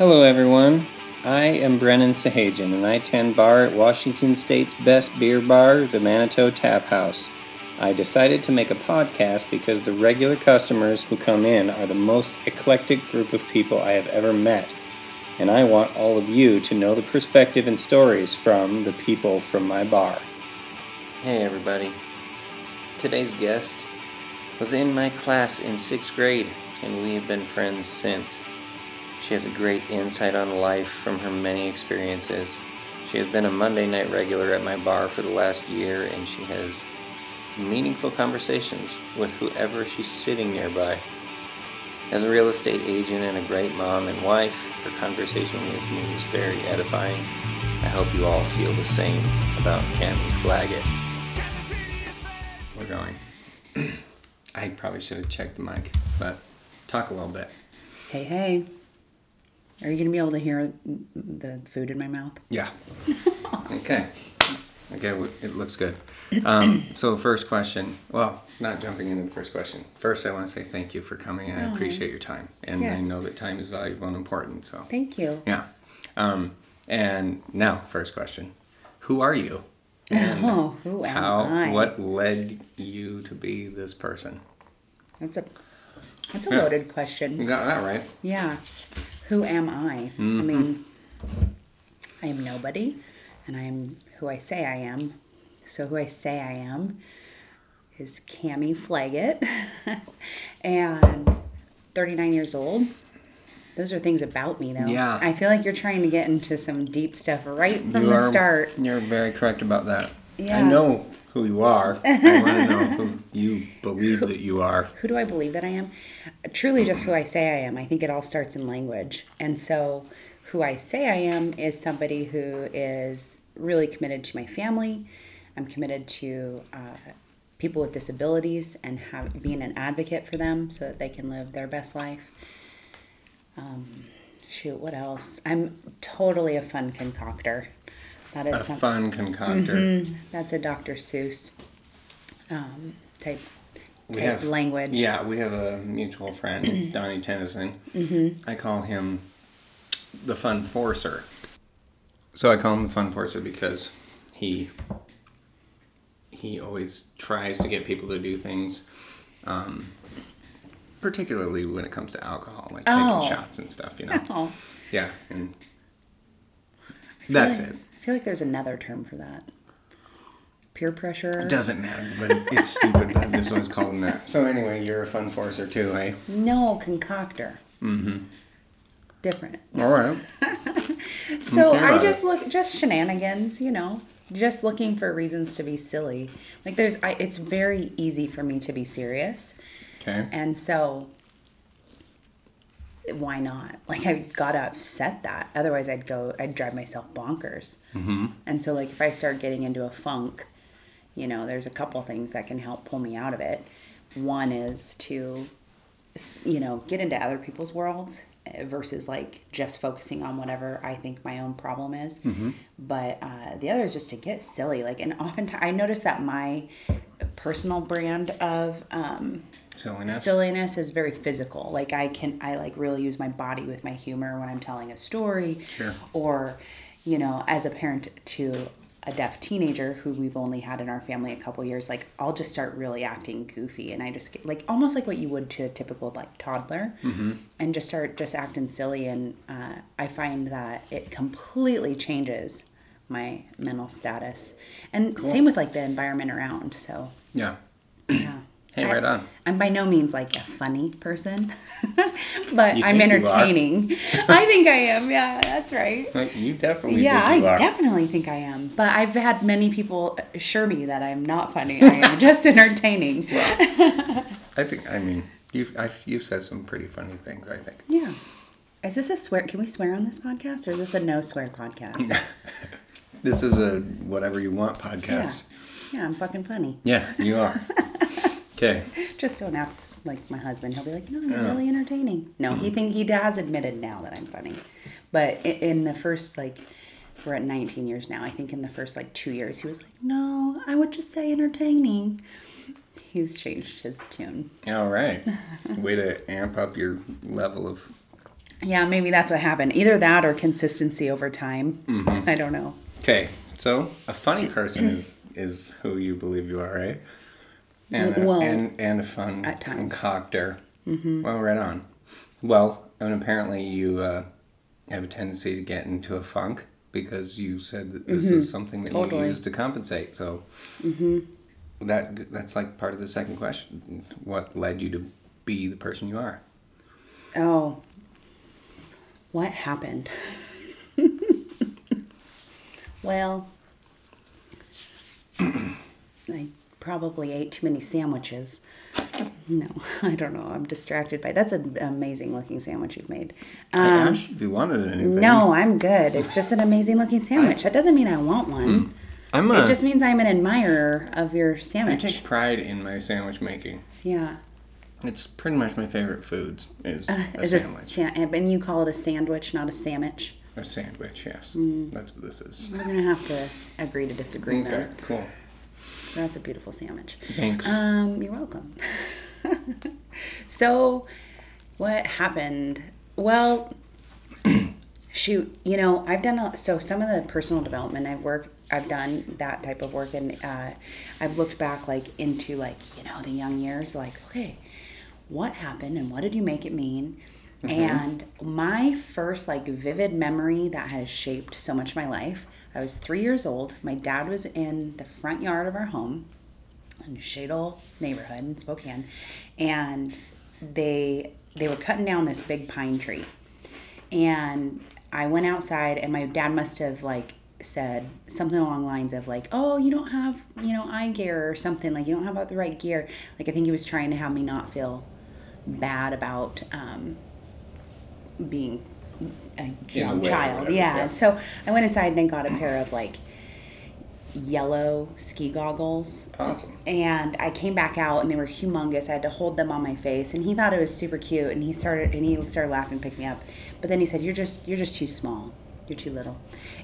Hello, everyone. I am Brennan Sahajan, and I tend bar at Washington State's best beer bar, the Manito Tap House. I decided to make a podcast because the regular customers who come in are the most eclectic group of people I have ever met, and I want all of you to know the perspective and stories from the people from my bar. Hey, everybody. Today's guest was in my class in sixth grade, and we have been friends since. She has a great insight on life from her many experiences. She has been a Monday night regular at my bar for the last year, and she has meaningful conversations with whoever she's sitting nearby. As a real estate agent and a great mom and wife, her conversation with me was very edifying. I hope you all feel the same about Cami Flaggett. We're going. I probably should have checked the mic, but talk a little bit. Hey, hey. Are you going to be able to hear the food in my mouth? Yeah. Okay. Okay, it looks good. Um, so, first question. Well, not jumping into the first question. First, I want to say thank you for coming. I Oh. appreciate your time, and I know that time is valuable and important. So, Thank you. yeah. Um, and now, first question: Who are you? And Oh, who am how? I? What led you to be this person? That's a that's a Yeah. loaded question. You got that right. Yeah. Who am I? Mm-hmm. I mean, I am nobody, and I am who I say I am. So who I say I am is Cami Flaggett, and 39 years old. Those are things about me, though. Yeah. I feel like you're trying to get into some deep stuff right from you the are, start. You're very correct about that. Yeah. I know who you are. I want to know who you believe that you are. who do I believe that I am? Truly, just who I say I am. I think it all starts in language. And so, who I say I am is somebody who is really committed to my family. I'm committed to uh, people with disabilities and have, being an advocate for them so that they can live their best life. Um, shoot, what else? I'm totally a fun concoctor. That is A fun concoctor. that's a Dr. Seuss um, type, We type have language. Yeah, we have a mutual friend, Donnie Tennyson. Mm-hmm. I call him the fun forcer. So I call him the fun forcer because he he always tries to get people to do things, um, particularly when it comes to alcohol, like Oh. taking shots and stuff. You know. Oh. Yeah, and that's like- it. I feel like there's another term for that. Peer pressure. It doesn't matter, but it's stupid. But just always called that. So anyway, you're a fun forcer too, eh? No, concoctor. Mm-hmm. Different. All right. So I just look just shenanigans, you know, just looking for reasons to be silly. Like there's, I, it's very easy for me to be serious, Okay. and so why not? Like I gotta upset that. Otherwise, I'd go, I'd drive myself bonkers. Mm-hmm. And so, like if I start getting into a funk, you know, there's a couple things that can help pull me out of it. One is to, you know, get into other people's worlds uh, versus like just focusing on whatever I think my own problem is. But uh, the other is just to get silly. Like, and oftentimes I notice that my personal brand of um, Silliness. silliness is very physical like i can i like really use my body with my humor when i'm telling a story Sure. or you know as a parent to a deaf teenager who we've only had in our family a couple years like i'll just start really acting goofy and i just get like almost like what you would to a typical like toddler and just start just acting silly and uh, i find that it completely changes my mental status and same with like the environment around so Yeah. yeah Hey, I- right on. I'm by no means like a funny person, but I'm think you are. entertaining. I think I am. Yeah, that's right. You definitely Yeah, think you I are. definitely think I am. But I've had many people assure me that I'm not funny. I am just entertaining. I think. I mean, you've I've, you've said some pretty funny things. I think. Yeah. Is this a swear? Can we swear on this podcast, or is this a no swear podcast? This is a whatever you want podcast. Yeah, I'm fucking funny. Yeah, you are. Okay. Just don't ask like my husband. He'll be like, "No, you're Oh. really entertaining." No, Hmm. he think he has admitted now that I'm funny, but in the first like, we're at 19 years now. I think in the first like two years, he was like, "No, I would just say entertaining." He's changed his tune. All right. Way to amp up your level of Yeah, maybe that's what happened. Either that or consistency over time. Mm-hmm. I don't know. Okay, so a funny person is is who you believe you are, right? And a, Well, and and a fun at times. concocter. Mm-hmm. Well, right on. Well, and apparently you uh, have a tendency to get into a funk because you said that this is something that you Mm-hmm. Use to compensate. So that that's like part of the second question. What led you to be the person you are? Oh, what happened? well, I probably ate too many sandwiches. No, I don't know. I'm distracted by that's an amazing looking sandwich you've made. I Um, asked if you wanted anything. no, I'm good. It's just an amazing looking sandwich. That doesn't mean I want one. I'm a, It just means I'm an admirer of your sandwich. I take pride in my sandwich making. Yeah. It's pretty much my favorite foods is a Is a sandwich. sa- and you call it a sandwich, not a sandwich. A sandwich, yes. Mm. That's what this is. We're gonna have to agree to disagree Okay, then. cool. That's a beautiful sandwich. Thanks. Um, you're welcome. so, what happened? Well, shoot, you know, I've done a, so some of the personal development I've worked, I've done that type of work, and uh, I've looked back like into like you know the young years, like okay, what happened and what did you make it mean? And my first like vivid memory that has shaped so much of my life. I was three years old. My dad was in the front yard of our home in Shadle neighborhood in Spokane, and they they were cutting down this big pine tree, and I went outside, and my dad must have like said something along lines of like, "Oh, you don't have you know eye gear or something like you don't have about the right gear." Like I think he was trying to have me not feel bad about um, being a young child. whatever, yeah. yeah. And so I went inside and got a pair of like yellow ski goggles Awesome. and I came back out and they were humongous. I had to hold them on my face and he thought it was super cute and he started and he started laughing and picked me up. But then he said, You're just you're just too small. You're too little.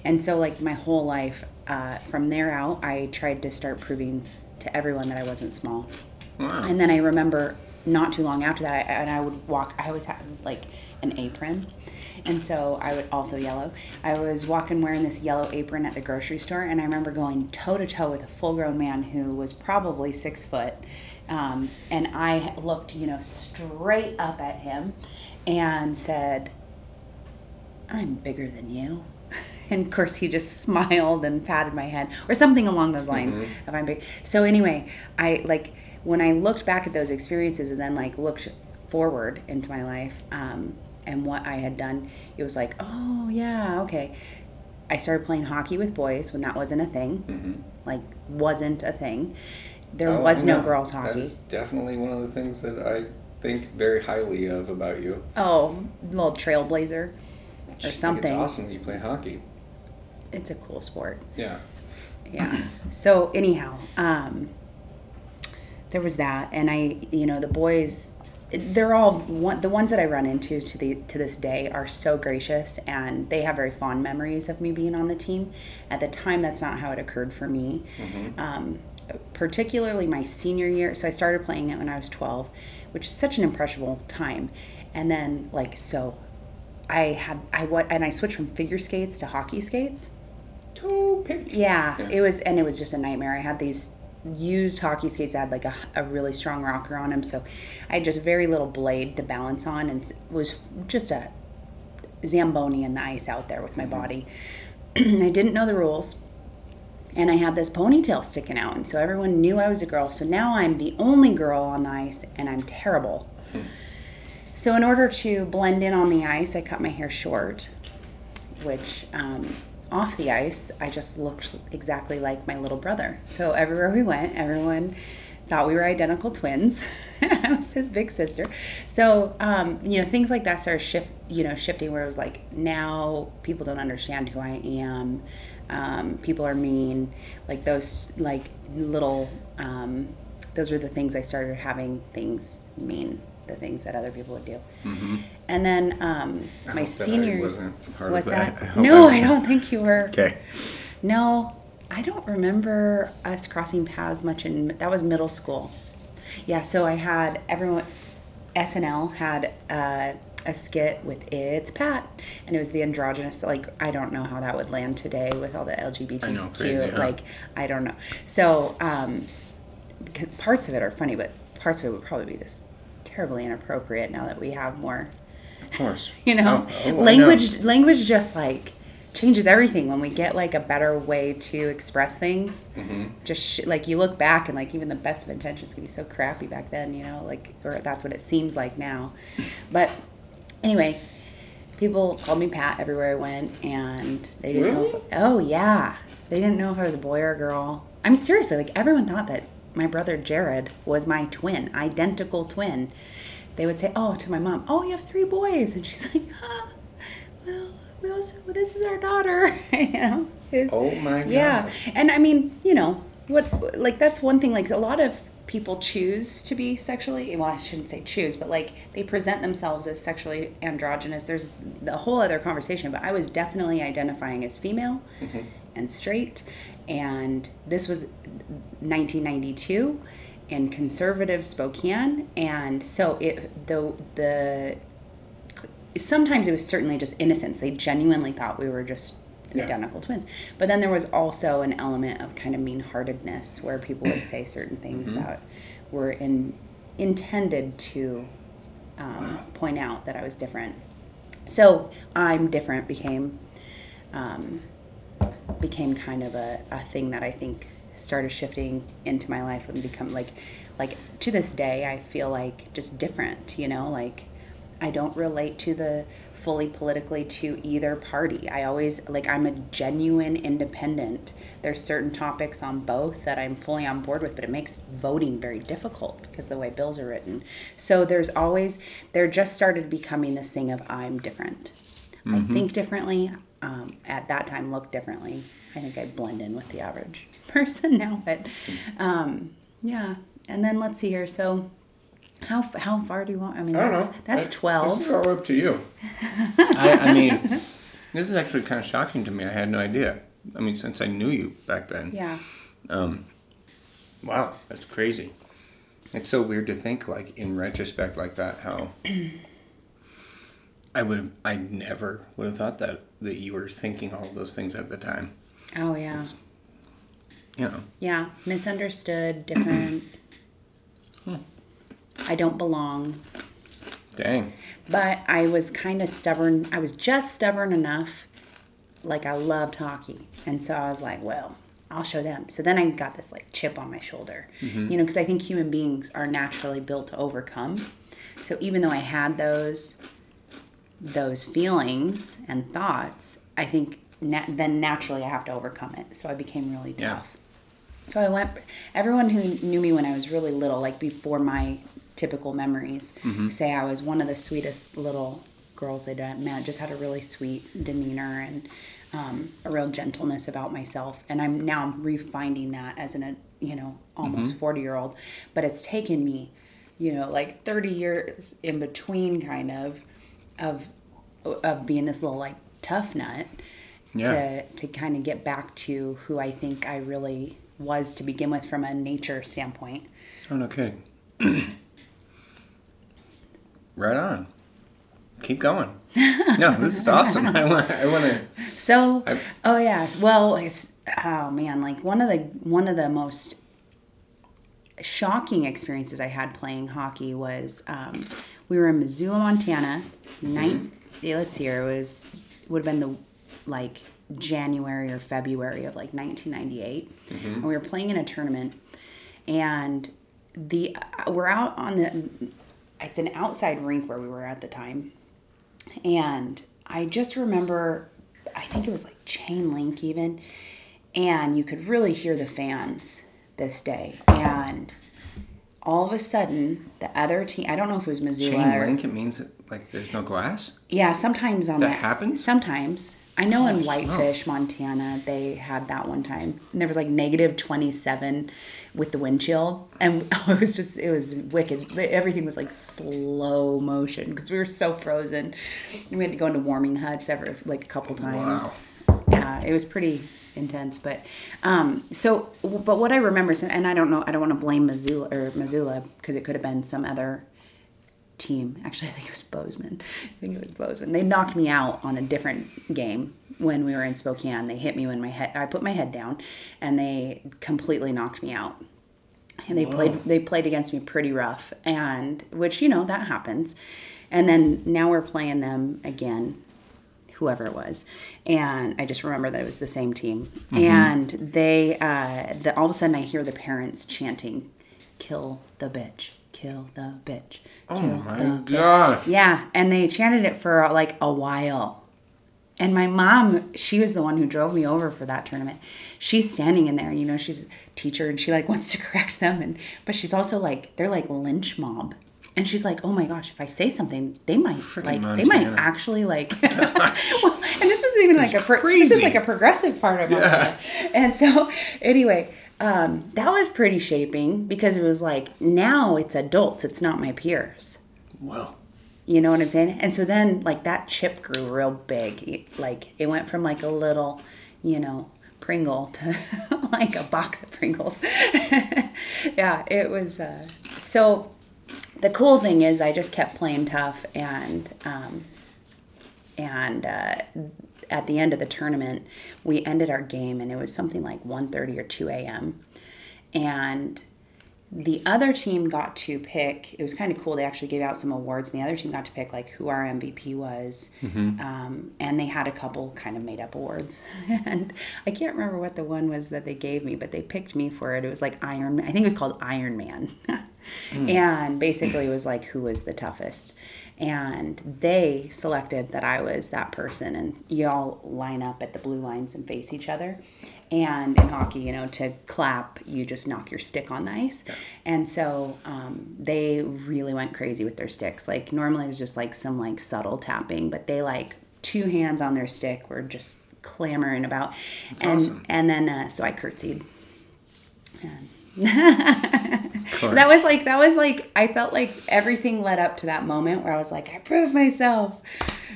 And so like my whole life, uh, from there out I tried to start proving to everyone that I wasn't small. Wow. And then I remember not too long after that, I, and I would walk. I always had like an apron, and so I would also yellow. I was walking wearing this yellow apron at the grocery store, and I remember going toe to toe with a full grown man who was probably six foot, um, and I looked, you know, straight up at him, and said, "I'm bigger than you." And of course, he just smiled and patted my head, or something along those lines. If I'm big, so anyway, I like when I looked back at those experiences and then like looked forward into my life um, and what I had done. It was like, oh yeah, okay. I started playing hockey with boys when that wasn't a thing, like wasn't a thing. There Oh, was no no. girls hockey. is definitely one of the things that I think very highly of about you. Oh, little trailblazer or something. It's awesome that you play hockey. It's a cool sport. Yeah. yeah so anyhow um there was that and i you know the boys they're all one, the ones that i run into to the to this day are so gracious and they have very fond memories of me being on the team. At the time that's not how it occurred for me. Um, particularly my senior year so i started playing it when i was 12 which is such an impressionable time. And then like so i had i what and i switched from figure skates to hockey skates. Yeah, Yeah. it was, and it was just a nightmare. I had these used hockey skates that had like a, a really strong rocker on them, so I had just very little blade to balance on, and it was just a zamboni in the ice out there with my body. I didn't know the rules, and I had this ponytail sticking out, and so everyone knew I was a girl. So now I'm the only girl on the ice, and I'm terrible. So in order to blend in on the ice, I cut my hair short which um, off the ice, I just looked exactly like my little brother. So everywhere we went, everyone thought we were identical twins. I was his big sister. So um, you know, things like that started shift, you know, shifting. Where it was like now people don't understand who I am. Um, people are mean. Like those, like little. Um, those were the things I started having things mean. The things that other people would do. And then um, my hope that I senior. wasn't a part of What's that. that? I no, I I don't think you were. Okay. No, I don't remember us crossing paths much in that was middle school. Yeah, so I had everyone SNL had uh, a skit with It's Pat, and it was the androgynous. Like I don't know how that would land today with all the LGBTQ. I know, crazy, huh? Like I don't know. So um, parts of it are funny, but parts of it would probably be just terribly inappropriate now that we have more. Of course. You know, Oh, oh, I know. language language just like changes everything when we get like a better way to express things. Mm-hmm. Just sh- like you look back and like even the best of intentions can be so crappy back then, you know, like or that's what it seems like now. But anyway, people called me Pat everywhere I went, and they didn't know. If, oh yeah, they didn't know if I was a boy or a girl. I mean seriously, like everyone thought that my brother Jared was my twin, identical twin. They would say, "Oh," to my mom, "Oh, you have three boys," and she's like, "Ah, well, we also well, this is our daughter." you know, was- Oh my god. yeah, gosh. and I mean, you know, what like that's one thing. Like a lot of people choose to be sexually well, I shouldn't say choose, but like they present themselves as sexually androgynous. There's a whole other conversation, but I was definitely identifying as female and straight, and this was 1992 in conservative Spokane, and so it the the sometimes it was certainly just innocence. They genuinely thought we were just Yeah. identical twins. But then there was also an element of kind of mean heartedness where people would say certain things that were in, intended to um, point out that I was different. So I'm different became um, became kind of a, a thing that I think started shifting into my life and become like like to this day I feel like just different, you know, like I don't relate to the fully politically to either party. I always like I'm a genuine independent. There's certain topics on both that I'm fully on board with, but it makes voting very difficult because the way bills are written. So there's always there just started becoming this thing of I'm different. I mm-hmm. think differently. Um, at that time, look differently. I think I blend in with the average person now, but um, yeah. And then let's see here. So, how how far do you want? I mean, I that's that's I- twelve. This is all up to you. I, I mean, this is actually kind of shocking to me. I had no idea. I mean, since I knew you back then. Yeah. Um, wow, that's crazy. It's so weird to think, like in retrospect, like that, how I would, I never would have thought that that you were thinking all those things at the time. Oh yeah. You know, Yeah. Misunderstood. Different. Hmm. I don't belong. dang. But I was kind of stubborn. I was just stubborn enough. Like I loved hockey, and so I was like, well. I'll show them. So then I got this like chip on my shoulder, mm-hmm. you know, because I think human beings are naturally built to overcome. So even though I had those those feelings and thoughts, I think na- then naturally I have to overcome it. So I became really Yeah. tough. So I went. Everyone who knew me when I was really little, like before my typical memories, say I was one of the sweetest little girls they'd met. Just had a really sweet demeanor and um, a real gentleness about myself. And I'm now I'm refinding that as an a you know almost forty year old. But it's taken me, you know, like thirty years in between, kind of, of of being this little like tough nut Yeah. to to kind of get back to who I think I really was to begin with from a nature standpoint. Oh, no kidding. right on. Keep going. No, this is awesome. I want. I want to. So, I- oh yeah, well, it's, oh man, like one of the one of the most shocking experiences I had playing hockey was um, we were in Missoula, Montana. Mm-hmm. Nine, yeah, let's see it was would have been the like January or February of like 1998, mm-hmm. and we were playing in a tournament, and the uh, we're out on the it's an outside rink where we were at the time and I just remember, I think it was like chain link even, and you could really hear the fans this day. And all of a sudden, the other team, I don't know if it was Missoula Chain or, link. It means that, like there's no glass. yeah, sometimes on That that, happens? Sometimes. I know in Whitefish, Montana, they had that one time. And there was like negative 27 with the wind chill. And it was just, it was wicked. Everything was like slow motion because we were so frozen. We had to go into warming huts every, like a couple times. Yeah, it was pretty intense. But, um, so, but what I remember, is- and I don't know, I don't want to blame Missoula or Missoula because it could have been some other team. Actually, I think it was Bozeman. I think it was Bozeman. They knocked me out on a different game when we were in Spokane. They hit me when my head. I put my head down, and they completely knocked me out. And they played. They played against me pretty rough, and which you know that happens. And then now we're playing them again whoever it was, and I just remember that it was the same team. And they, uh, the, all of a sudden, I hear the parents chanting, "Kill the bitch! Kill the bitch! Oh Kill my the bitch." gosh. Yeah, and they chanted it for like a while. And my mom, she was the one who drove me over for that tournament. She's standing in there, and you know, she's a teacher, and she like wants to correct them, and but she's also like they're like lynch mob, and she's like, oh my gosh, if I say something, they might like they might actually like. well, and this was even like a pro- this is like a progressive part of Montana, and so anyway. Um, that was pretty shaping because it was like now it's adults, it's not my peers. Well, You know what I'm saying? And so then, like, that chip grew real big. It- Like, it went from like a little, you know, Pringle to like a box of Pringles. yeah, it was. Uh, so the cool thing is, I just kept playing tough, and um, and uh, at the end of the tournament, we ended our game, and it was something like 1.30 or 2 a.m. And the other team got to pick it was kind of cool they actually gave out some awards and the other team got to pick like who our mvp was. Um, and they had a couple kind of made up awards. And i can't remember what the one was that they gave me but they picked me for it. It was like iron i think it was called iron man. And basically it was like who was the toughest? And they selected that i was that person and y'all line up at the blue lines and face each other and in hockey, you know, to clap, you just knock your stick on the ice. And so um, they really went crazy with their sticks. Like normally it's just like some like subtle tapping, but they like two hands on their stick were just clamoring about. and awesome. and then uh, so I curtsied. And that was like that was like I felt like everything led up to that moment where I was like I proved myself.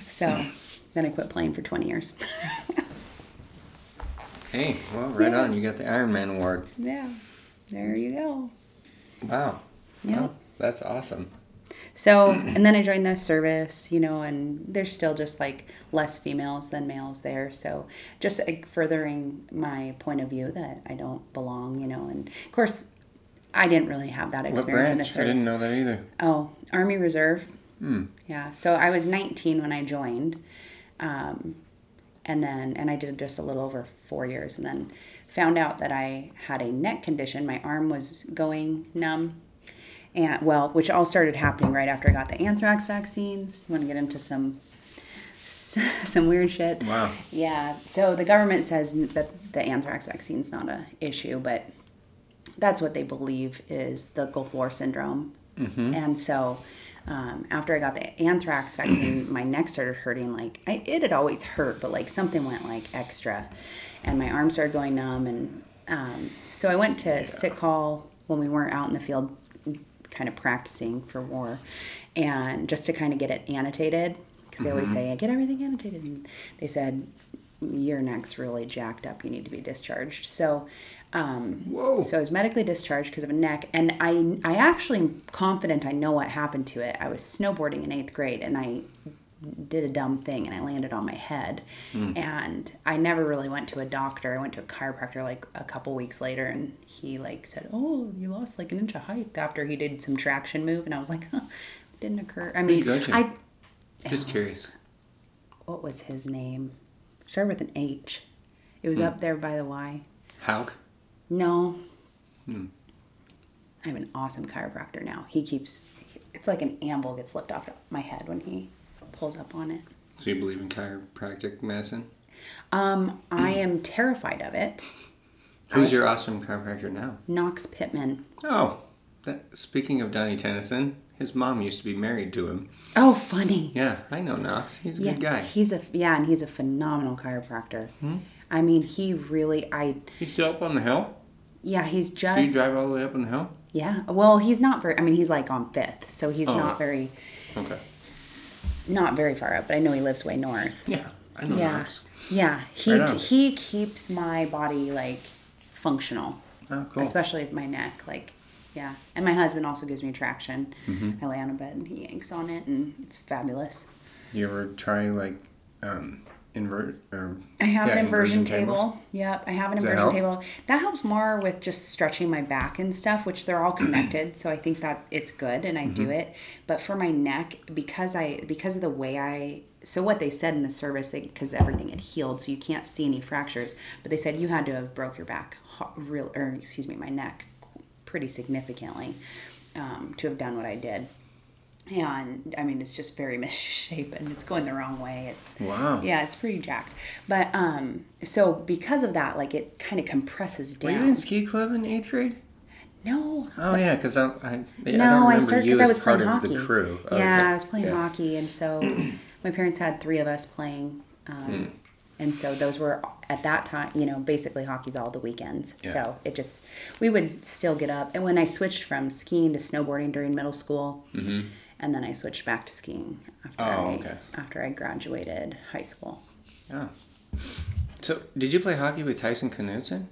So then I quit playing for 20 years. hey, well, right on. You got the Iron Man award. yeah. There you go. Wow. Yeah. Wow, that's awesome. So, and then I joined the service, you know, and there's still just like less females than males there. So, just like furthering my point of view that I don't belong, you know. And of course, I didn't really have that experience in the branch? I didn't know that either. Oh, Army Reserve. Hmm. Yeah. So I was 19 when I joined, um, and then and I did just a little over four years, and then found out that I had a neck condition. My arm was going numb, and well, which all started happening right after I got the anthrax vaccines. You want to get into some some weird shit? Wow. Yeah. So the government says that the anthrax vaccine's not a issue, but that's what they believe is the Gulf War syndrome. Mm-hmm. And so um, after I got the anthrax vaccine, my neck started hurting. Like I, it had always hurt, but like something went like extra, and my arm started going numb. And um, so I went to sick call when we weren't out in the field, kind of practicing for war, and just to kind of get it annotated because they always say I get everything annotated. And they said your neck's really jacked up. You need to be discharged. So. Um, Whoa. so I was medically discharged because of a neck, and I I actually am confident I know what happened to it. I was snowboarding in eighth grade, and I did a dumb thing, and I landed on my head, and I never really went to a doctor. I went to a chiropractor like a couple weeks later, and he like said, "Oh, you lost like an inch of height after he did some traction move," and I was like, huh, "Didn't occur." I mean? I Just curious. what was his name? Started with an H. It was up there by the Y. Hauk? No. I have an awesome chiropractor now. He keeps, it's like an anvil gets lifted off my head when he pulls up on it. So you believe in chiropractic medicine? Um, I am terrified of it. Who's your awesome chiropractor now? Knox Pittman. Oh, that, speaking of Donnie Tennyson, his mom used to be married to him. Oh, funny. Yeah, I know Knox. He's a Yeah, good guy. he's a yeah, and he's a phenomenal chiropractor. Hmm? I mean, he really, I He's still up on the hill? Yeah, he's just. So you drive all the way up in the hill? yeah. Well, he's not very. I mean, he's like on Fifth, so he's Oh. not very Okay. not very far up. But I know he lives way north. Yeah, I know Yeah, yeah. He Right he keeps my body like functional. Oh, cool. especially with my neck. Like Yeah, and my husband also gives me traction. Mm-hmm. I lay on a bed and he yanks on it, and it's fabulous. You ever try like um, invert or? I have yeah, an inversion, table. tables? Yep, I have an Does inversion help? table. That helps more with just stretching my back and stuff, which they're all connected. so I think that it's good, and I do Mm-hmm. it. But for my neck, because I because of the way I so what they said in the service, because everything had healed, so you can't see any fractures. But they said you had to have broke your back, real or excuse me, my neck, pretty significantly, um, to have done what I did. And I mean, it's just very misshapen. It's going the wrong way. It's Wow. yeah, it's pretty jacked. But um, so because of that, like it kind of compresses down. Were you in ski club in eighth grade? no, Oh yeah, because I, I, yeah, I no, remember I started because I was part playing of hockey. the crew. Oh, yeah, okay. I was playing Yeah. hockey, and so my parents had three of us playing. Um, Hmm. And so those were at that time, you know, basically hockey's all the weekends. Yeah. So it just, we would still get up. And when I switched from skiing to snowboarding during middle school, and then I switched back to skiing after. Oh, I, okay. after I graduated high school. Oh. So, did you play hockey with Tyson Knudsen?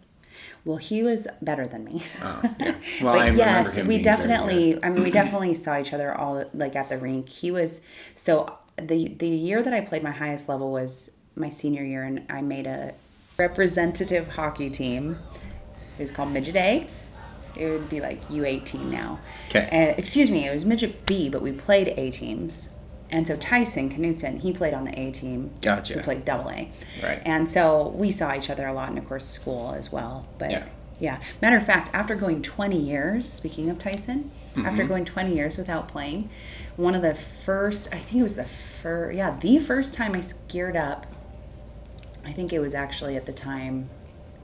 Well, he was better than me. Oh, yeah. Well, but I yes, we definitely. I mean, we definitely saw each other all like at the rink. He was so the the year that I played my highest level was my senior year, and I made a representative hockey team. It was called Midget A. It would be like U eighteen now. 'Kay. And excuse me, it was Midget B, but we played A teams. And so Tyson Knutson, he played on the A team. Gotcha. We played double A. Right. And so we saw each other a lot, and of course school as well. But Yeah. yeah. Matter of fact, after going 20 years, speaking of Tyson, after Mm-hmm. going 20 years without playing, one of the first, I think it was the first, yeah, the first time I geared up, I think it was actually at the time,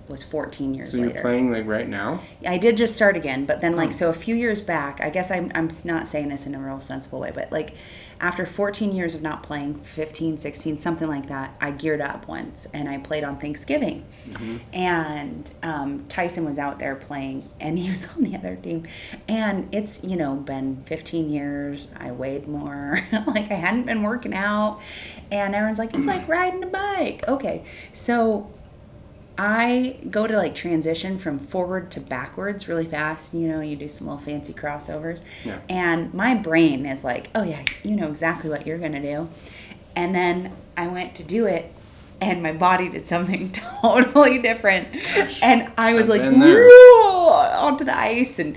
was 14 years So you're later. playing like right now? I did just start again, but then like so a few years back, I guess I'm I'm not saying this in a real sensible way, but like after 14 years of not playing, 15, 16, something like that, I geared up once and I played on Thanksgiving. Mm-hmm. And um, Tyson was out there playing and he was on the other team. And it's, you know, been 15 years. I weighed more. like I hadn't been working out. And everyone's like, it's like riding a bike. Okay. So I go to like transition from forward to backwards really fast. You know, you do some little fancy crossovers. Yeah. And my brain is like, oh, yeah, you know exactly what you're going to do. And then I went to do it, and my body did something totally different. and I was I've like. Onto the ice. And,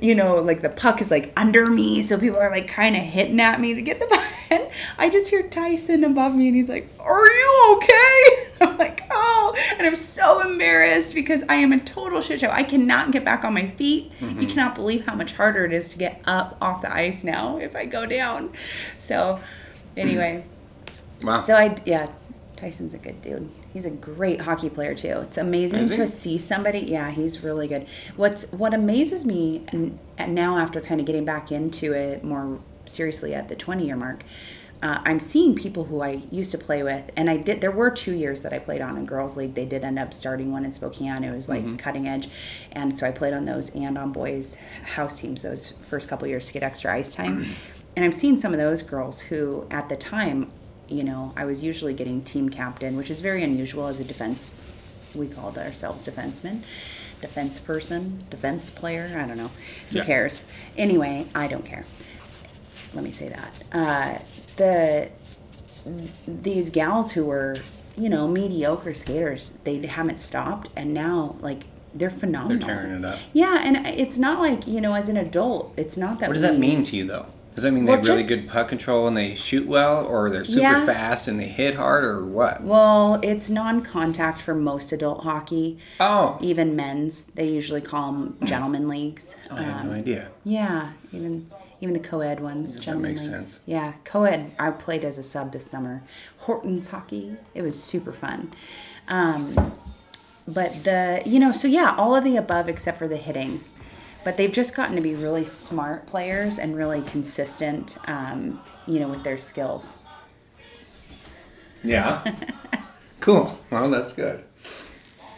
you know, like the puck is like under me. So people are like kind of hitting at me to get the puck. And I just hear Tyson above me, and he's like, Are you okay? I'm. And I'm so embarrassed because I am a total shit show. I cannot get back on my feet. You mm-hmm. cannot believe how much harder it is to get up off the ice now if I go down. So, anyway. Wow. So I yeah, Tyson's a good dude. He's a great hockey player too. It's amazing to see somebody. Yeah, he's really good. What's what amazes me and, and now after kind of getting back into it more seriously at the 20 year mark, uh, I'm seeing people who I used to play with, and I did. There were two years that I played on a girls' league. They did end up starting one in Spokane. It was like cutting edge, and so I played on those and on boys' house teams those first couple years to get extra ice time. And I'm seeing some of those girls who, at the time, you know, I was usually getting team captain, which is very unusual as a defense. We called ourselves defensemen, defense person, defense player. I don't know. Who Yeah. cares? Anyway, I don't care. Let me say that. Uh, the these gals who were, you know, mediocre skaters, they haven't stopped, and now like they're phenomenal. They're tearing it up. Yeah, and it's not like you know, as an adult, it's not that. What does that we- mean to you, though? Does that mean they Well, have really just- good puck control and they shoot well, or they're super Yeah. fast and they hit hard, or what? Well, it's non-contact for most adult hockey. Oh, Even men's, they usually call them gentlemen leagues. I had Um, no idea. Yeah, even even the co-ed ones, that gentlemen makes leagues. sense. Yeah, co-ed. I played as a sub this summer. Hortons hockey. It was super fun. Um, but the you know so yeah, all of the above except for the hitting. But they've just gotten to be really smart players and really consistent. Um, you know, with their skills. Yeah. cool. Well, that's good.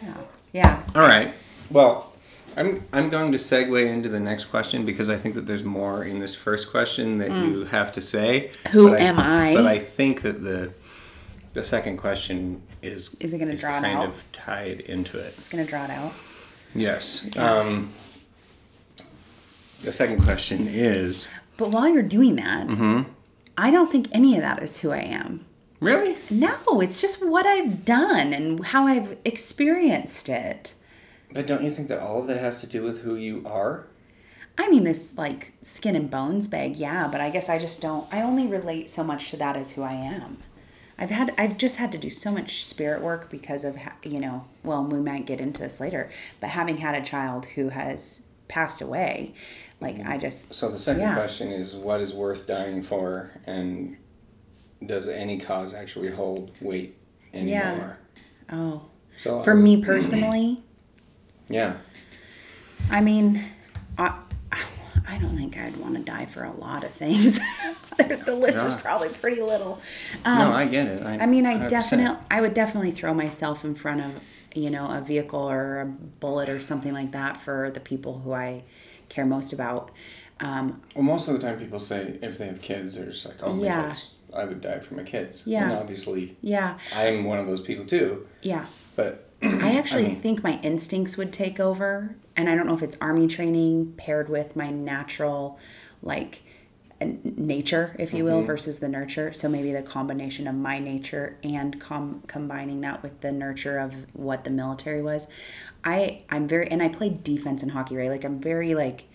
Yeah. Yeah. All right. Well, I'm I'm going to segue into the next question because I think that there's more in this first question that you have to say. Who But am I? But I think that the the second question is Is it gonna draw it kind out? of tied into it. It's gonna draw it out. Yes. Um, the second question is But while you're doing that, Mm-hmm. I don't think any of that is who I am. really No, it's just what I've done and how I've experienced it. But don't you think that all of that has to do with who you are? I mean, this like skin and bones bag, yeah, but I guess I just don't. I only relate so much to that as who I am. I've had, I've just had to do so much spirit work because of, you know, well, we might get into this later, but having had a child who has passed away, like mm-hmm. I just, So the second Yeah. question is what is worth dying for and does any cause actually hold weight anymore? oh, So for would- me personally, Yeah. I mean, I, I don't think I'd want to die for a lot of things. the list is probably pretty little. Um, no, I get it. I, I mean, I 100%. definitely, I would definitely throw myself in front of, you know, a vehicle or a bullet or something like that for the people who I care most about. Um, Well, most of the time people say if they have kids, they're just like, oh, Yeah. kids. I would die for my kids. Yeah. And obviously, yeah, I'm one of those people too. yeah. But I actually mean- think my instincts would take over, and I don't know if it's army training paired with my natural, like, nature, if you Mm-hmm. will, versus the nurture. So maybe the combination of my nature and com- combining that with the nurture of what the military was. I I'm very and I played defense in hockey, right? Like I'm very like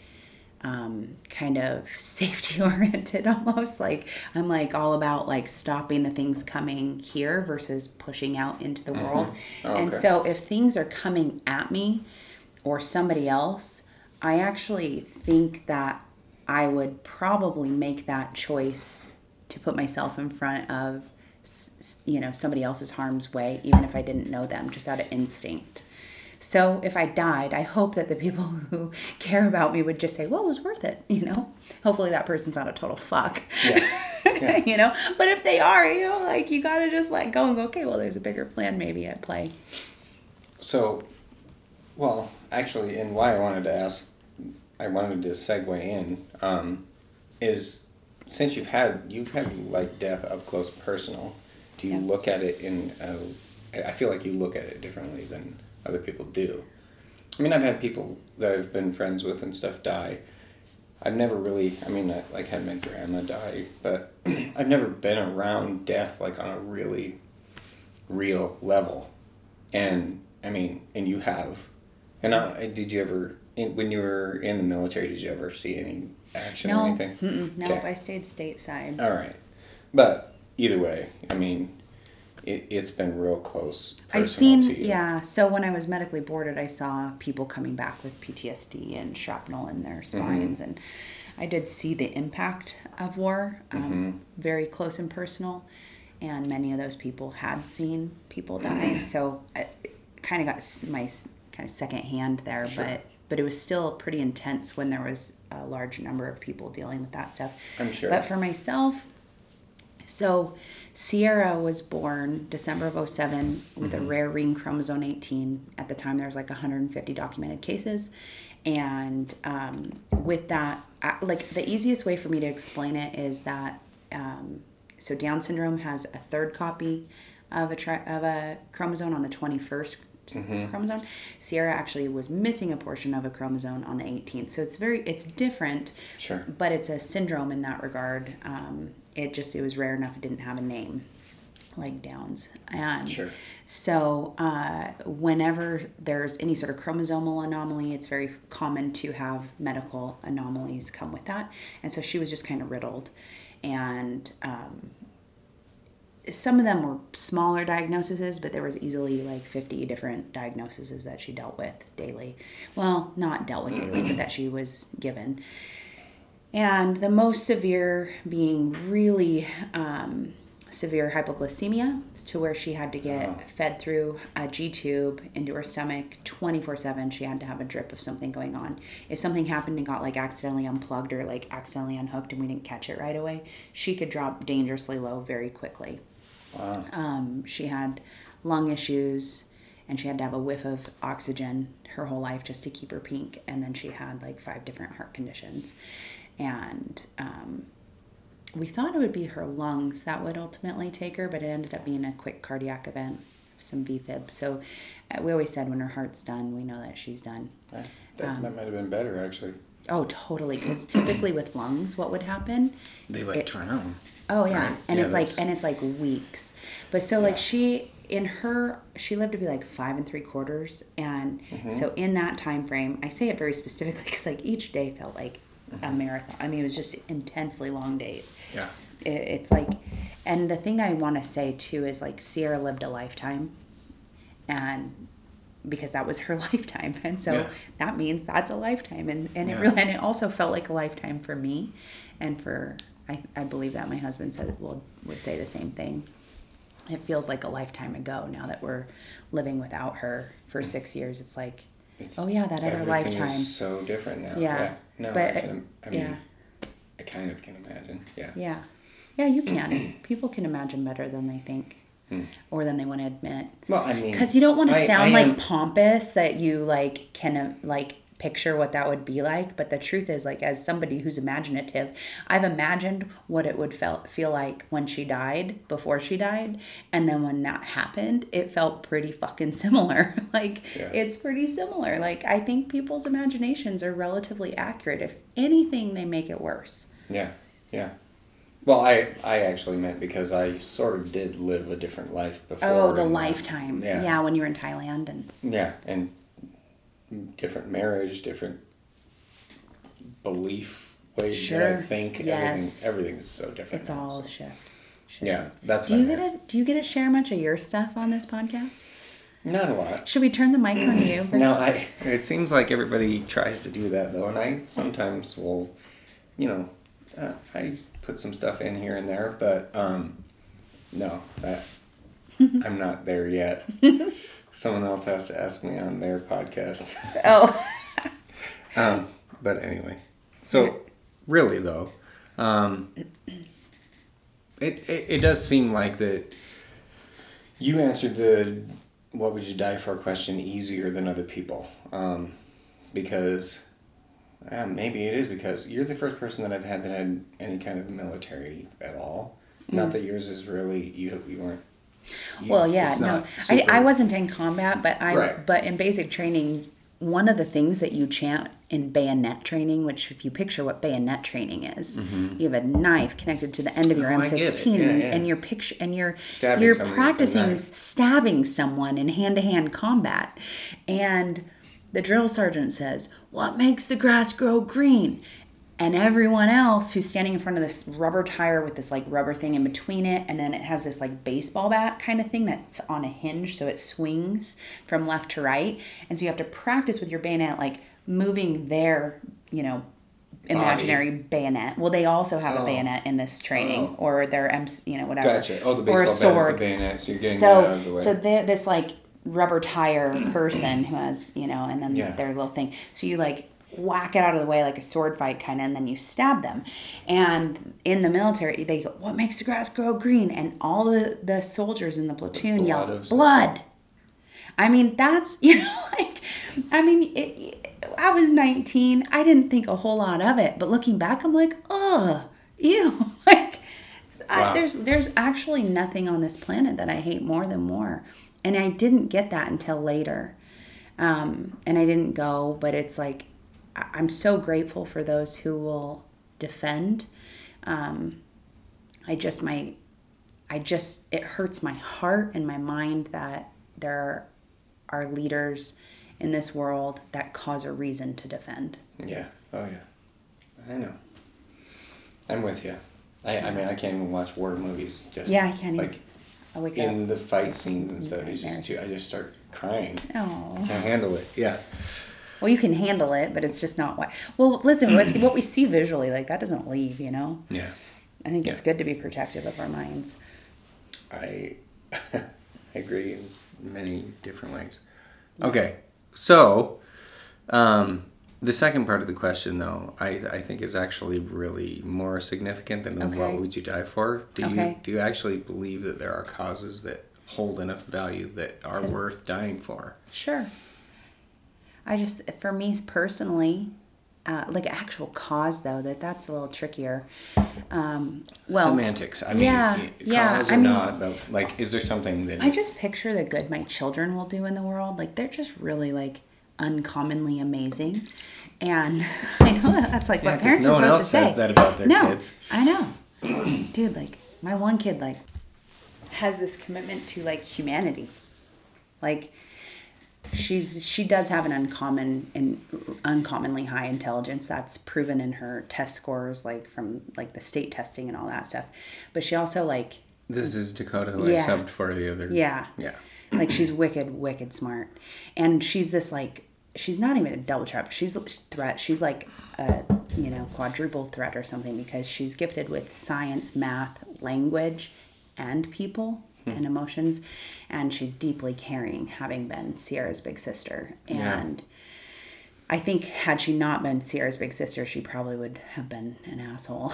um, kind of safety oriented almost like i'm like all about like stopping the things coming here versus pushing out into the world. Oh, and okay. so if things are coming at me or somebody else i actually think that i would probably make that choice to put myself in front of you know somebody else's harm's way even if i didn't know them just out of instinct so if I died, I hope that the people who care about me would just say, "Well, it was worth it," you know. Hopefully, that person's not a total fuck, Yeah. Yeah. you know. But if they are, you know, like you gotta just let go and go. Okay, well, there's a bigger plan maybe at play. So, well, actually, and why I wanted to ask, I wanted to segue in, um, is since you've had you've had like death up close personal, do you Yeah. look at it in a, I feel like you look at it differently than other people do. I mean, I've had people that I've been friends with and stuff die. I've never really, I mean, I like had my grandma die, but I've never been around death like on a really real level. And I mean, and you have. And I, did you ever, in, when you were in the military, did you ever see any action or anything? no, Okay. I stayed stateside. All right. But either way, I mean, it, it's been real close. I've seen, yeah. So when I was medically boarded, I saw people coming back with PTSD and shrapnel in their spines, and I did see the impact of war, um, very close and personal. And many of those people had seen people die, so I kind of got my kind of second hand there, Sure. but but it was still pretty intense when there was a large number of people dealing with that stuff. I'm sure. But for myself, so Sierra was born December of 7 with Mm-hmm. a rare ring chromosome 18. At the time, there was like 150 documented cases. And um, with that, I- like the easiest way for me to explain it is that um, so Down syndrome has a third copy of a tri- of a chromosome on the 21st Mm-hmm. chromosome. Sierra actually was missing a portion of a chromosome on the 18th. So it's very it's different Sure. but it's a syndrome in that regard. Um, it just it was rare enough it didn't have a name, like Downs. And Sure. so uh, whenever there's any sort of chromosomal anomaly, it's very common to have medical anomalies come with that. And so she was just kind of riddled, and um, some of them were smaller diagnoses, but there was easily like 50 different diagnoses that she dealt with daily. Well, not dealt with daily, but that she was given. And the most severe being really um, severe hypoglycemia to where she had to get fed through a G tube into her stomach 24 7. She had to have a drip of something going on. If something happened and got like accidentally unplugged or like accidentally unhooked and we didn't catch it right away, she could drop dangerously low very quickly. Wow. Um, she had lung issues and she had to have a whiff of oxygen her whole life just to keep her pink. And then she had like five different heart conditions. And um, we thought it would be her lungs that would ultimately take her, but it ended up being a quick cardiac event, some VFib. So uh, we always said when her heart's done, we know that she's done. Right. That, Um, that might have been better, actually. Oh, totally. Because typically with lungs, what would happen? They like It- drown. Oh yeah, Right. and Yeah, it's like and it's like weeks. But so like she in her she lived to be like five and three quarters, and Mm-hmm. so in that time frame, I say it very specifically because like each day felt like Mm-hmm. a marathon. I mean, it was just intensely long days. Yeah. It, it's like, and the thing I want to say too is like Sierra lived a lifetime, and because that was her lifetime, and so Yeah. that means that's a lifetime, and and Yeah. it really and it also felt like a lifetime for me, and for I I believe that my husband said will would say the same thing. It feels like a lifetime ago now that we're living without her for mm. six years. It's like, It's- oh yeah, that other lifetime. Is so different now. Yeah. No, But, I can. I mean, yeah. I kind of can imagine. Yeah. Yeah. Yeah, you can. People can imagine better than they think hmm. or than they want to admit. Well, I mean, Because you don't want to sound I like am- pompous that you like can like picture what that would be like. But the truth is, like as somebody who's imaginative, I've imagined what it would felt feel like when she died, before she died, and then when that happened, it felt pretty fucking similar. like Yeah. it's pretty similar. Like I think people's imaginations are relatively accurate. If anything, they make it worse. Yeah, yeah. Well, I I actually meant because I sort of did live a different life before. Oh, the uh, lifetime. Yeah. Yeah. when you were in Thailand and Yeah, and different marriage, different belief ways that I Sure. think. Yes. Everything everything's so different. it's now, all so- shift. Yeah, that's Do you I get to do you get to share much of your stuff on this podcast? Not a lot. Should we turn the mic on you? No, I. It seems like everybody tries to do that though, and I sometimes will, you know, uh, I put some stuff in here and there, but um, no, that I'm not there yet. Someone else has to ask me on their podcast. Oh, Um, but anyway, so really though, um, it, it it does seem like that you answered the "what would you die for" question easier than other people, um, because uh, maybe it is because you're the first person that I've had that had any kind of military at all. Not that yours is really you you weren't. You- well, yeah, no, I, I wasn't in combat, but I Right. but in basic training, one of the things that you chant in bayonet training, which if you picture what bayonet training is, you have a knife connected to the end of your Mm-hmm. Oh, I get it. M16, Yeah, and, yeah. and you're picture and you're Stabbing you're somebody with a practicing stabbing someone in hand to hand combat, and the drill sergeant says, "What makes the grass grow green?" And everyone else who's standing in front of this rubber tire with this like rubber thing in between it and then it has this like baseball bat kind of thing that's on a hinge so it swings from left to right and so you have to practice with your bayonet like moving their you know imaginary bayonet well they also have a Oh. bayonet in this training oh. or their M you know whatever Gotcha. Oh, the or baseball a bat is sword the bayonet, so you're getting that out so of the way. so this like rubber tire person who has you know and then Yeah. their little thing so you like whack it out of the way like a sword fight kind of and then you stab them. And in the military they go what makes the grass grow green? And all the the soldiers in the platoon blood yell blood! I mean that's you know like i mean it, i was 19 i didn't think a whole lot of it but looking back i'm like oh ew. Like Wow. I, there's there's actually nothing on this planet that I hate more than war, and I didn't get that until later, um, and I didn't go. But it's like I'm so grateful for those who will defend. Um, I just my, I just it hurts my heart and my mind that there are leaders in this world that cause a reason to defend. Yeah. Oh yeah. I know. I'm with you. I, I mean, I can't even watch war movies. Just Yeah, I can't. Like I wake in the fight scenes and stuff, it's just too. I just start crying. up. Oh. Can't handle it. Yeah. Well, you can handle it, but it's just not what. Well, listen, what, what we see visually, like that doesn't leave, you know? Yeah. I think it's good to be protective of our minds. I agree in many different ways. Okay, so um, the second part of the question, though, I, I think is actually really more significant than Okay. what would you die for. Do you do you actually believe that there are causes that hold enough value that are To- worth dying for? Sure. I just, for me personally, uh, like actual cause though, that that's a little trickier. Um, well, Semantics. I mean, yeah, y- yeah, cause I mean- not, but like, is there something that I just picture the good my children will do in the world. Like they're just really like uncommonly amazing. And I know that that's like Yeah, what 'cause parents no are supposed to say. No one else says that about their no, kids. I know. Dude, like my one kid like has this commitment to like humanity. Like she's she does have an uncommon and uncommonly high intelligence that's proven in her test scores like from like the state testing and all that stuff. But she also like This is Dakota who Yeah. I subbed for the other. yeah. Yeah. Like she's wicked, wicked smart. And she's this like she's not even a double threat. She's a threat. She's like a you know quadruple threat or something because she's gifted with science, math, language, and people and hmm. emotions, and she's deeply caring, having been Sierra's big sister. Yeah. And I think had she not been Sierra's big sister, she probably would have been an asshole.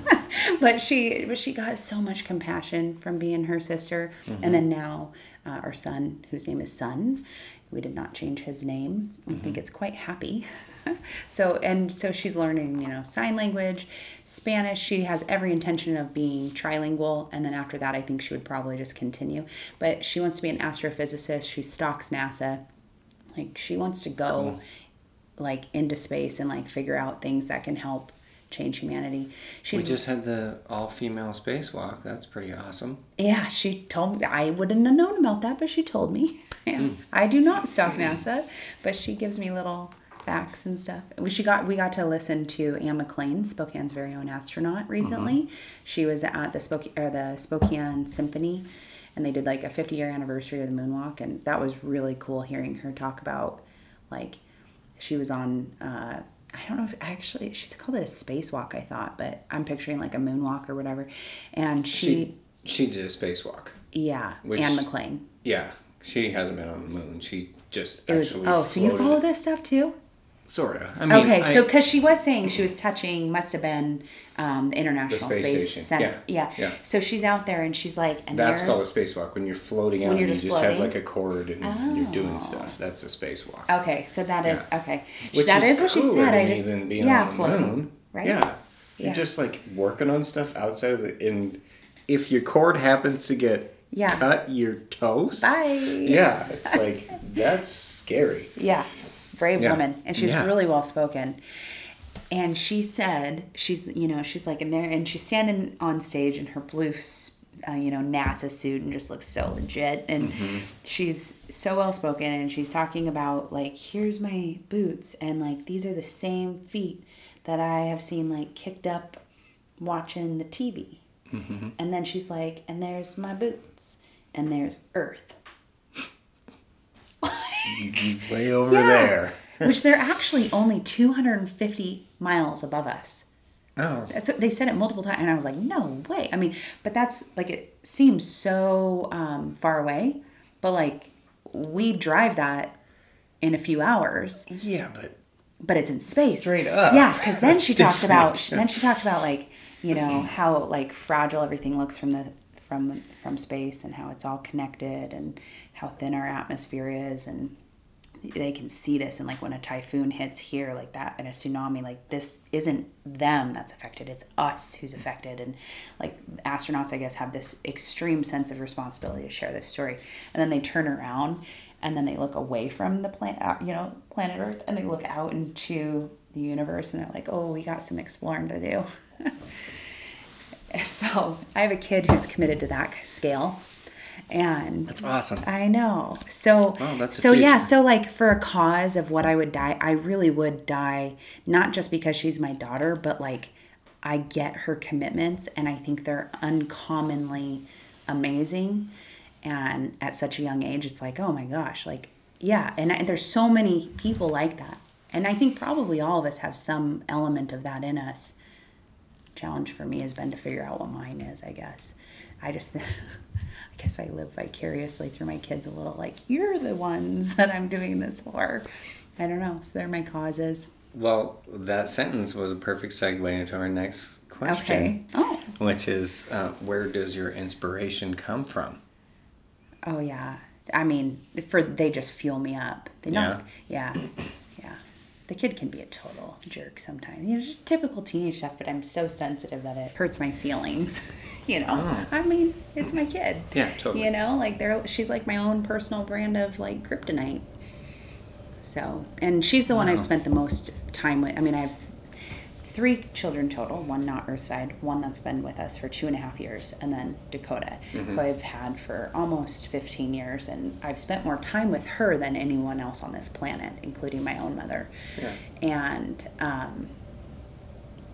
but she, but she got so much compassion from being her sister, and mm-hmm. then now uh, our son, whose name is Sun, we did not change his name. I mm-hmm. think it's quite happy. so and so she's learning, you know, sign language, Spanish. She has every intention of being trilingual, and then after that, I think she would probably just continue. But she wants to be an astrophysicist. She stalks NASA like she wants to go like into space and like figure out things that can help change humanity she We just had the all female spacewalk. That's pretty awesome. yeah she told me i wouldn't have known about that but she told me yeah. Hmm. i do not stalk nasa but she gives me little facts and stuff we she got we got to listen to anne mcclain spokane's very own astronaut recently she was at the Spoke or the spokane symphony and they did like a 50 year anniversary of the moonwalk and that was really cool hearing her talk about like she was on uh I don't know if actually she's called it a spacewalk I thought, but I'm picturing like a moonwalk or whatever. And she, She she did a spacewalk. yeah, Which- Anne McClain. Yeah, she hasn't been on the moon. She just It was actually oh, so you follow this stuff too? Sorta. I mean, okay, I- so because she was saying she was touching, must have been um, the International The space Space, station. Center. Yeah, yeah. So she's out there and she's like, and that's called a spacewalk when you're floating out. When you're and just you just have like a cord and you're doing Oh. stuff. That's a spacewalk. okay, so that is Yeah. okay. Which that is, is, what she said. I just yeah, floating, moon. right? Yeah. You're Yeah. just like working on stuff outside of the and if your cord happens to get Yeah. cut, you're toast. Bye. Yeah, it's like that's scary. Yeah, brave Yeah. woman, and she's Yeah. really well spoken. And she said, she's you know she's like in there, and she's standing on stage in her blue, uh, you know NASA suit, and just looks so legit. And she's so well spoken, and she's talking about like here's my boots, and like these are the same feet that I have seen like kicked up watching the TV. And then she's like, and there's my boots, and there's Earth. Way over Yeah. there. which they're actually only 250 miles above us. Oh. That's they said it multiple times, and I was like, no way. I mean, but that's like it seems so um, far away, but like we drive that in a few hours, Yeah, but but it's in space. Straight up. Yeah, because then she talked about then she talked about like you know how like fragile everything looks from the from from space and how it's all connected and how thin our atmosphere is and they can see this and like when a typhoon hits here like that and a tsunami like this isn't them that's affected it's us who's affected. And like astronauts i guess have this extreme sense of responsibility to share this story. And then they turn around and then they look away from the planet uh, you know planet earth and they look out into the universe and they're like oh we got some exploring to do. So i have a kid who's committed to that scale and that's awesome. I know. So so yeah, so like for a cause of what I would die, I really would die not just because she's my daughter, but like I get her commitments and I think they're uncommonly amazing and at such a young age it's like, "Oh my gosh, like yeah, and I, there's so many people like that. And I think probably all of us have some element of that in us challenge for me has been to figure out what mine is, I guess. I just, I guess I live vicariously through my kids a little like, you're the ones that I'm doing this for. I don't know. So they're my causes. Well, that sentence was a perfect segue into our next question, Okay. Oh. which is uh, where does your inspiration come from? Oh, yeah. I mean, for they just fuel me up. They don't, yeah. Yeah. The kid can be a total jerk sometimes. You know, just typical teenage stuff, but I'm so sensitive that it hurts my feelings. you know, Oh. I mean, it's my kid. Yeah, totally. You know, like they're she's like my own personal brand of like kryptonite. So, and she's the one I've spent the most time with. I mean, I have three children total one not Earthside, one that's been with us for two and a half years, and then Dakota, who I've had for almost 15 years. And I've spent more time with her than anyone else on this planet, including my own mother. Yeah. And um,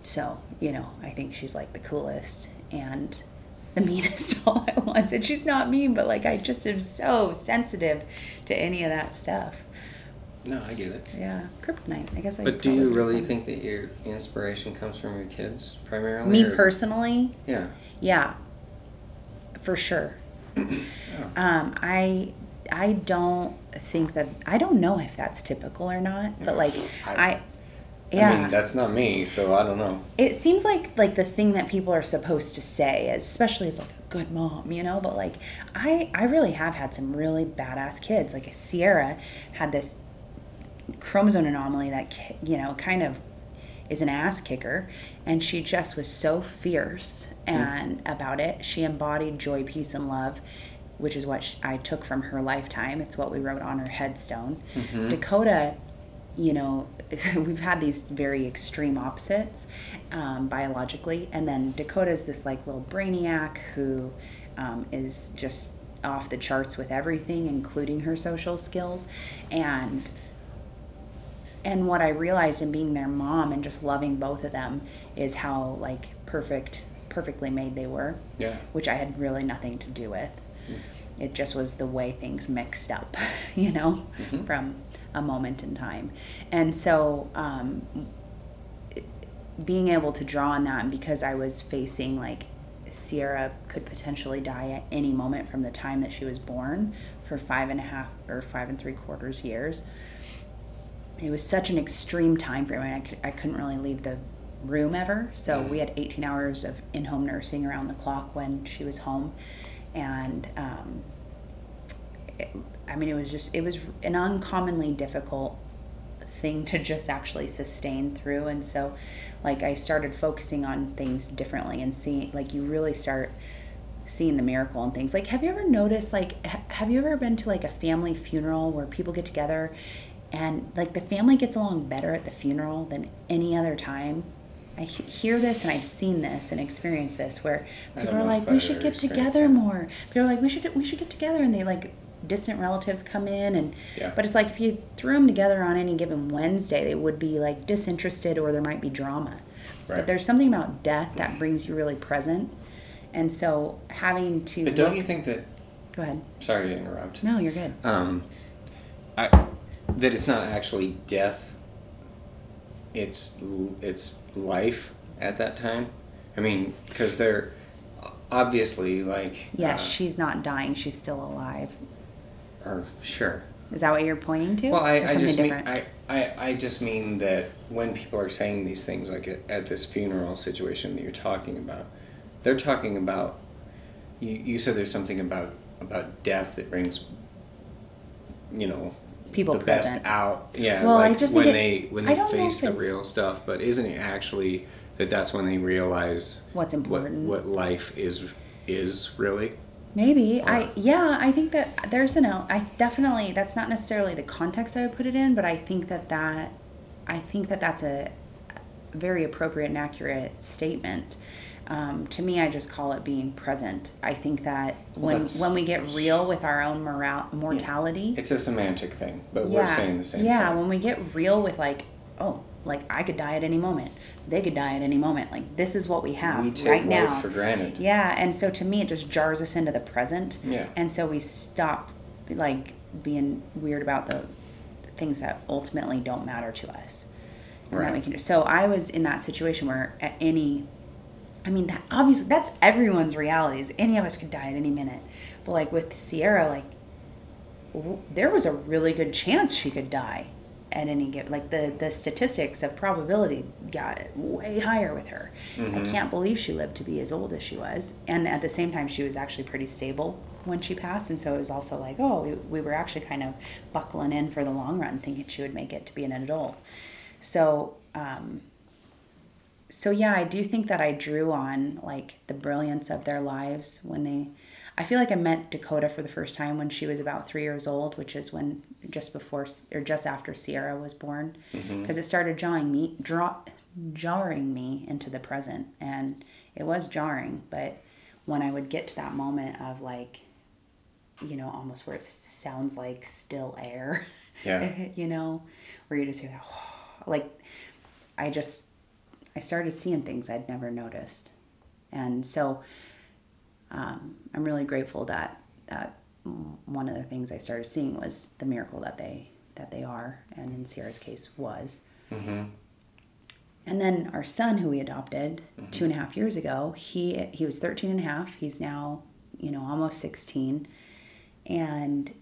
so, you know, I think she's like the coolest and the meanest all at once. And she's not mean, but like I just am so sensitive to any of that stuff. No, I get it. Yeah, kryptonite. I guess I. But do you really think that your inspiration comes from your kids primarily? Me or- personally, Yeah. yeah, for sure. Um, I I don't think that I don't know if that's typical or not, but like I- I, yeah, I mean, that's not me, so I don't know. it seems like like the thing that people are supposed to say, especially as like a good mom, you know. But like I I really have had some really badass kids. Like Sierra had this chromosome anomaly that you know kind of is an ass kicker. And she just was so fierce and about it. She embodied joy peace and love which is what i took from her lifetime. It's what we wrote on her headstone. Dakota you know we've had these very extreme opposites um, biologically. And then dakota's this like little brainiac who um, is just off the charts with everything including her social skills. And and what I realized in being their mom and just loving both of them is how like perfect, perfectly made they were. Yeah. Which I had really nothing to do with. It just was the way things mixed up, you know, from a moment in time. And so, um, being able to draw on that, and because I was facing like Sierra could potentially die at any moment from the time that she was born for five and a half or five and three quarters years it was such an extreme time frame I, could, I couldn't really leave the room ever. So we had 18 hours of in-home nursing around the clock when she was home. And um, it, i mean it was just it was an uncommonly difficult thing to just actually sustain through. And so like i started focusing on things differently and seeing like you really start seeing the miracle and things. Like have you ever noticed like ha- have you ever been to like a family funeral where people get together and like the family gets along better at the funeral than any other time i hear this and i've seen this and experienced this where people are like we should get together that. more people are like we should we should get together and they like distant relatives come in and Yeah. but it's like if you threw them together on any given wednesday they would be like disinterested or there might be drama Right. but there's something about death that brings you really present and so having to But don't look- you think that? go ahead Sorry to interrupt. no you're good Um, I that it's not actually death. It's it's life at that time. I mean, because they're obviously like yes uh, she's not dying she's still alive or sure. is that what you're pointing to Well, I, I just mean? I, I, I just mean that when people are saying these things like at, at this funeral situation that you're talking about, they're talking about. You, you said there's something about about death that brings. You know, People the present. best out. Yeah, Well, I like just when it- they when they face the real stuff. But isn't it actually that that's when they realize What's important. what, what life is is really? Maybe I yeah I think that there's an I definitely that's not necessarily the context I would put it in, but I think that that I think that that's a very appropriate and accurate statement. Um, to me, I just call it being present. I think that when that's- when we get real with our own moral mortality, It's a semantic thing, but we're saying the same thing. yeah, thing. when we get real with like, oh, like I could die at any moment. They could die at any moment. Like this is what we have we take right life now. for granted. Yeah, and so to me, it just jars us into the present. Yeah. And so we stop, like, being weird about the things that ultimately don't matter to us. And that Right. we can do. So I was in that situation where at any, I mean, that obviously that's everyone's realities. Any of us could die at any minute, but like with Sierra, like w- there was a really good chance she could die at any given like the the statistics of probability got way higher with her. I can't believe she lived to be as old as she was. And at the same time she was actually pretty stable when she passed. And so it was also like oh we, we were actually kind of buckling in for the long run thinking she would make it to be an adult. So um so yeah i do think that i drew on like the brilliance of their lives when they I feel like I met Dakota for the first time when she was about three years old, which is when just before or just after Sierra was born, mm-hmm. because it started jarring me, draw, jarring me into the present, and it was jarring. But when I would get to that moment of like, you know, almost where it sounds like still air, Yeah. you know, where you just hear that, like, I just, I started seeing things I'd never noticed, and so um, I'm really grateful that that one of the things I started seeing was the miracle that they that they are, and in Sierra's case was. Mm-hmm. And then our son, who we adopted mm-hmm. two and a half years ago, he he was 13 and a half. He's now, you know, almost 16. And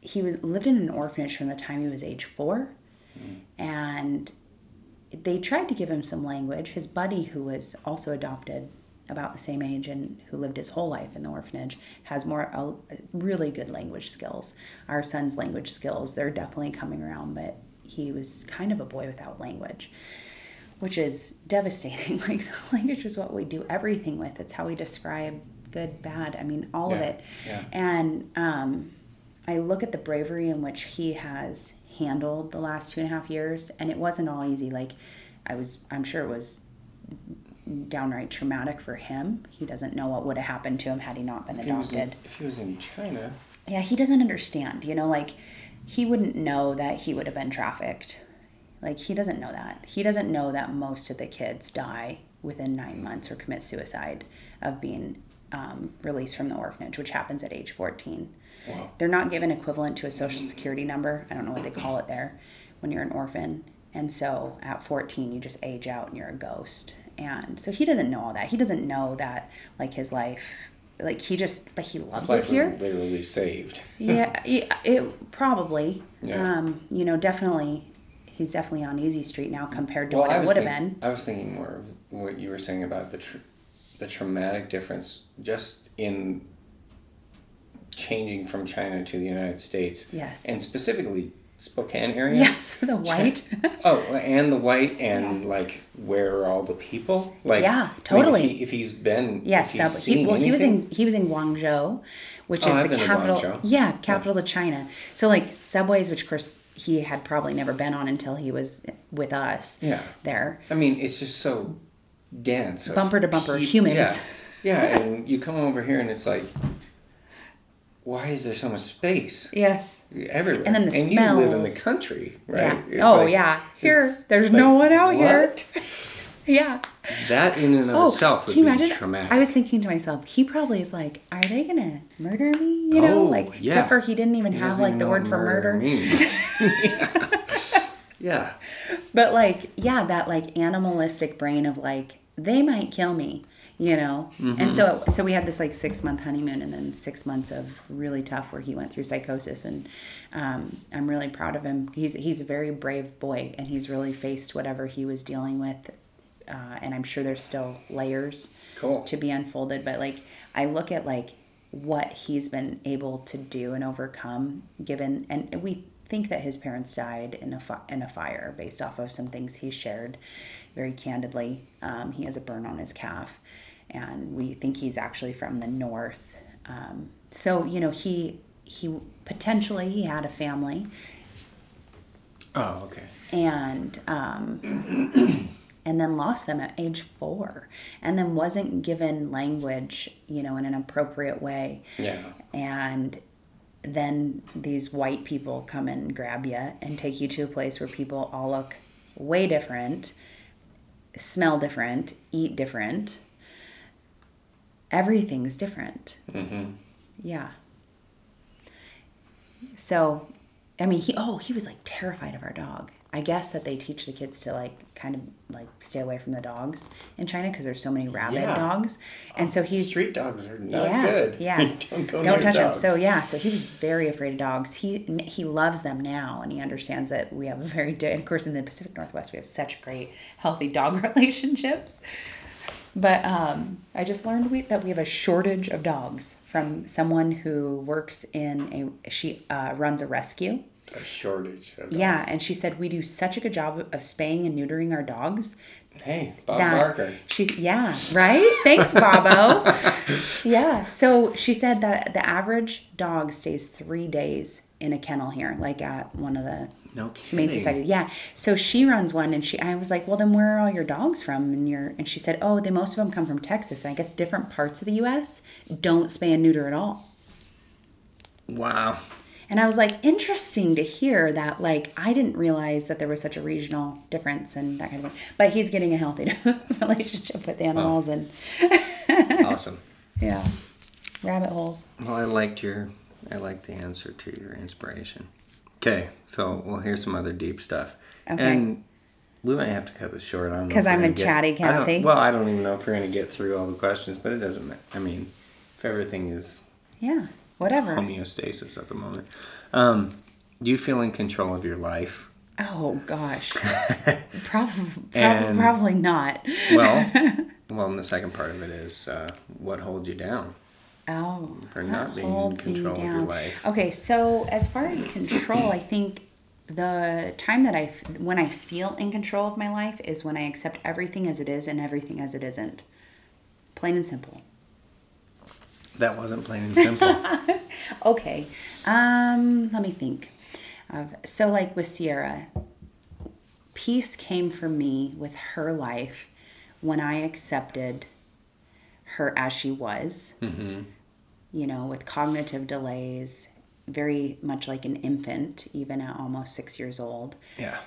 he was lived in an orphanage from the time he was age four. Mm. And they tried to give him some language. His buddy, who was also adopted about the same age and who lived his whole life in the orphanage, has more uh, really good language skills. Our son's language skills, they're definitely coming around, but he was kind of a boy without language, which is devastating. Like, language is what we do everything with, it's how we describe good, bad, I mean, all of it. yeah. And um, I look at the bravery in which he has handled the last two and a half years, and it wasn't all easy. Like, I was, I'm sure it was downright traumatic for him. He doesn't know what would have happened to him had he not been If he in, adopted. if he was in China, Yeah, he doesn't understand. You know, like he wouldn't know that he would have been trafficked. Like he doesn't know that. He doesn't know that most of the kids die within nine months or commit suicide of being um, released from the orphanage, which happens at age 14. Wow. They're not given equivalent to a social security number. I don't know what they call it there when you're an orphan. And so at 14, you just age out and you're a ghost. And so he doesn't know all that. He doesn't know that, like, his life, like, he just, but he loves his it life here was literally saved. yeah, it probably. Yeah. Um, you know, definitely, he's definitely on easy street now compared to Well, what I it would have been. I was thinking more of what you were saying about the tr- the traumatic difference just in changing from China to the United States. Yes. And specifically Spokane area. Yes, the white. Oh, and the white and like where are all the people? Like Yeah, I mean, totally. if, he, he's been yes, he's uh, sub- he, well, he was in he was in Guangzhou, which Oh, is I've the capital. Yeah, capital of China. So like subways, which of course he had probably never been on until he was with us. Yeah. There. I mean, it's just so dense. Bumper to bumper, peop- humans. Yeah, yeah, and you come over here and it's like, why is there so much space Yes. everywhere? And then the smell. and you live in the country, right? Yeah. Oh like- yeah. Here, there's like, no one out here. Yeah. That in and of Oh, itself would be imagine? traumatic. I was thinking to myself, he probably is like, are they gonna murder me? You know, Oh, like yeah. except for he didn't even He have like the word for murder. means. yeah. But like, yeah, that like animalistic brain of like, they might kill me, you know. Mm-hmm. And so, so we had this like six month honeymoon, and then six months of really tough where he went through psychosis, and um, I'm really proud of him. He's he's a very brave boy, and he's really faced whatever he was dealing with. Uh, and I'm sure there's still layers Cool. to be unfolded. But like, I look at like what he's been able to do and overcome, given, and we think that his parents died in a fi- in a fire based off of some things he shared very candidly. Um, he has a burn on his calf, and we think he's actually from the north. Um, so you know he he potentially he had a family Oh, okay. and um, and then lost them at age four and then wasn't given language you know in an appropriate way Yeah. and then these white people come and grab you and take you to a place where people all look way different smell different eat different everything's different Mm-hmm. yeah so, I mean, he oh he was like terrified of our dog. I guess that they teach the kids to like kind of like stay away from the dogs in China because there's so many rabid Yeah. dogs, and so he's Street dogs are not yeah good. yeah Don't go don't touch dogs. them. So yeah, so he was very afraid of dogs. He he loves them now, and he understands that we have a very and of course in the Pacific Northwest we have such great healthy dog relationships. But um, I just learned we, that we have a shortage of dogs from someone who works in a she uh, runs a rescue. A shortage of Yeah, and she said we do such a good job of spaying and neutering our dogs Hey, Bob that Barker. she's yeah right. Thanks, Bobo. yeah. So she said that the average dog stays three days in a kennel here, like at one of the No kidding. Society. Yeah. So she runs one, and she. I was like, well, then where are all your dogs from? And your and she said, oh, they most of them come from Texas. I guess different parts of the U.S. don't spay and neuter at all. Wow. And I was like, interesting to hear that. Like, I didn't realize that there was such a regional difference and that kind of thing. But he's getting a healthy relationship with animals and Awesome. yeah, rabbit holes. Well, I liked your, I liked the answer to your inspiration. Okay, so well, here's some other deep stuff. Okay. And we might have to cut this short. I don't know 'Cause if we're I'm a get- chatty I don't- Well, I don't even know if we're gonna get through all the questions, but it doesn't matter. I mean, if everything is Yeah, whatever. homeostasis at the moment, um, do you feel in control of your life? Oh gosh, probably And- probably not. Well, well, and the second part of it is uh, what holds you down. Oh, For not being in control of your life. Okay, so as far as control, I think the time that I, f- when I feel in control of my life is when I accept everything as it is and everything as it isn't. Plain and simple. That wasn't plain and simple. Okay, um, let me think. Of so like with Sierra, peace came for me with her life when I accepted her as she was. hmm you know, with cognitive delays, very much like an infant, even at almost six years old. Yeah.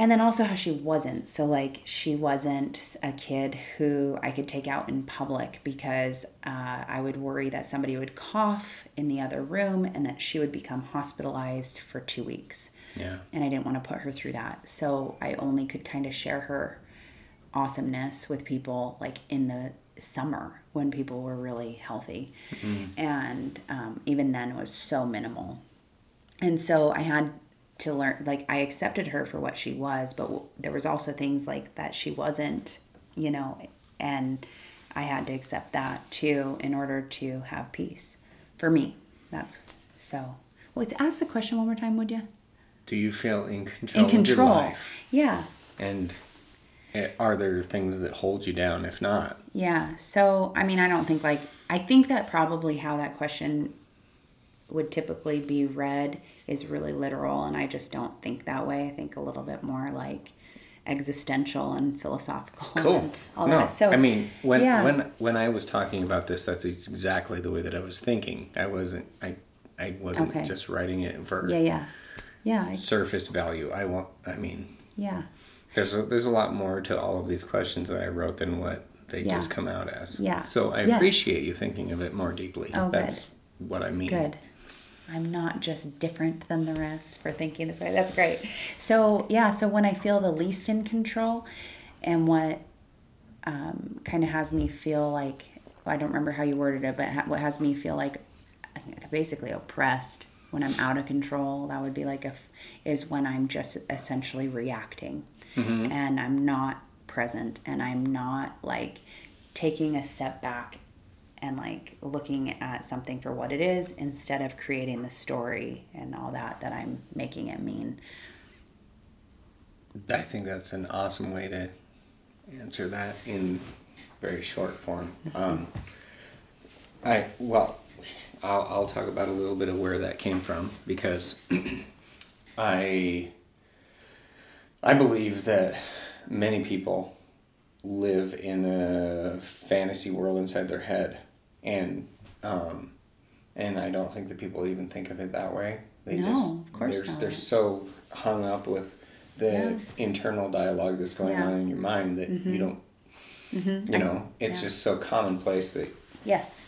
And then also how she wasn't. So, like, she wasn't a kid who I could take out in public because uh, I would worry that somebody would cough in the other room and that she would become hospitalized for two weeks. Yeah. And I didn't want to put her through that. So, I only could kind of share her awesomeness with people like in the summer when people were really healthy. And um, even then, it was so minimal. And so I had to learn, like, I accepted her for what she was, but w- there was also things like that she wasn't, you know, and I had to accept that too in order to have peace for me. That's so. Wait, ask the question one more time, would you? Do you feel in control, In control. of your life? Yeah. And eh, are there things that hold you down? If not, Yeah. So, I mean, I don't think like, I think that probably how that question would typically be read is really literal. And I just don't think that way. I think a little bit more like existential and philosophical and all no, that. So, I mean, when yeah. when when I was talking about this, that's exactly the way that I was thinking. I wasn't. I I wasn't Okay. just writing it for yeah, yeah. Yeah. Surface value. I want. I mean, Yeah. there's a, there's a lot more to all of these questions that I wrote than what they Yeah. just come out as. Yeah. So I Yes. appreciate you thinking of it more deeply. Oh, good. That's what I mean. Good. I'm not just different than the rest for thinking this way. That's great. So, yeah, so when I feel the least in control and what um, kind of has me feel like, I don't remember how you worded it, but ha- what has me feel like basically oppressed when I'm out of control, that would be like if is when I'm just essentially reacting and I'm not present and I'm not like taking a step back and like looking at something for what it is instead of creating the story and all that that I'm making it mean. I think that's an awesome way to answer that in very short form. Um, I well, I'll I'll talk about a little bit of where that came from because I I believe that many people live in a fantasy world inside their head, and um, and I don't think that people even think of it that way. They No, just of course they're, not. they're so hung up with the Yeah. internal dialogue that's going Yeah. Mm-hmm. on in your mind that you don't you know it's yeah. just so commonplace that Yes.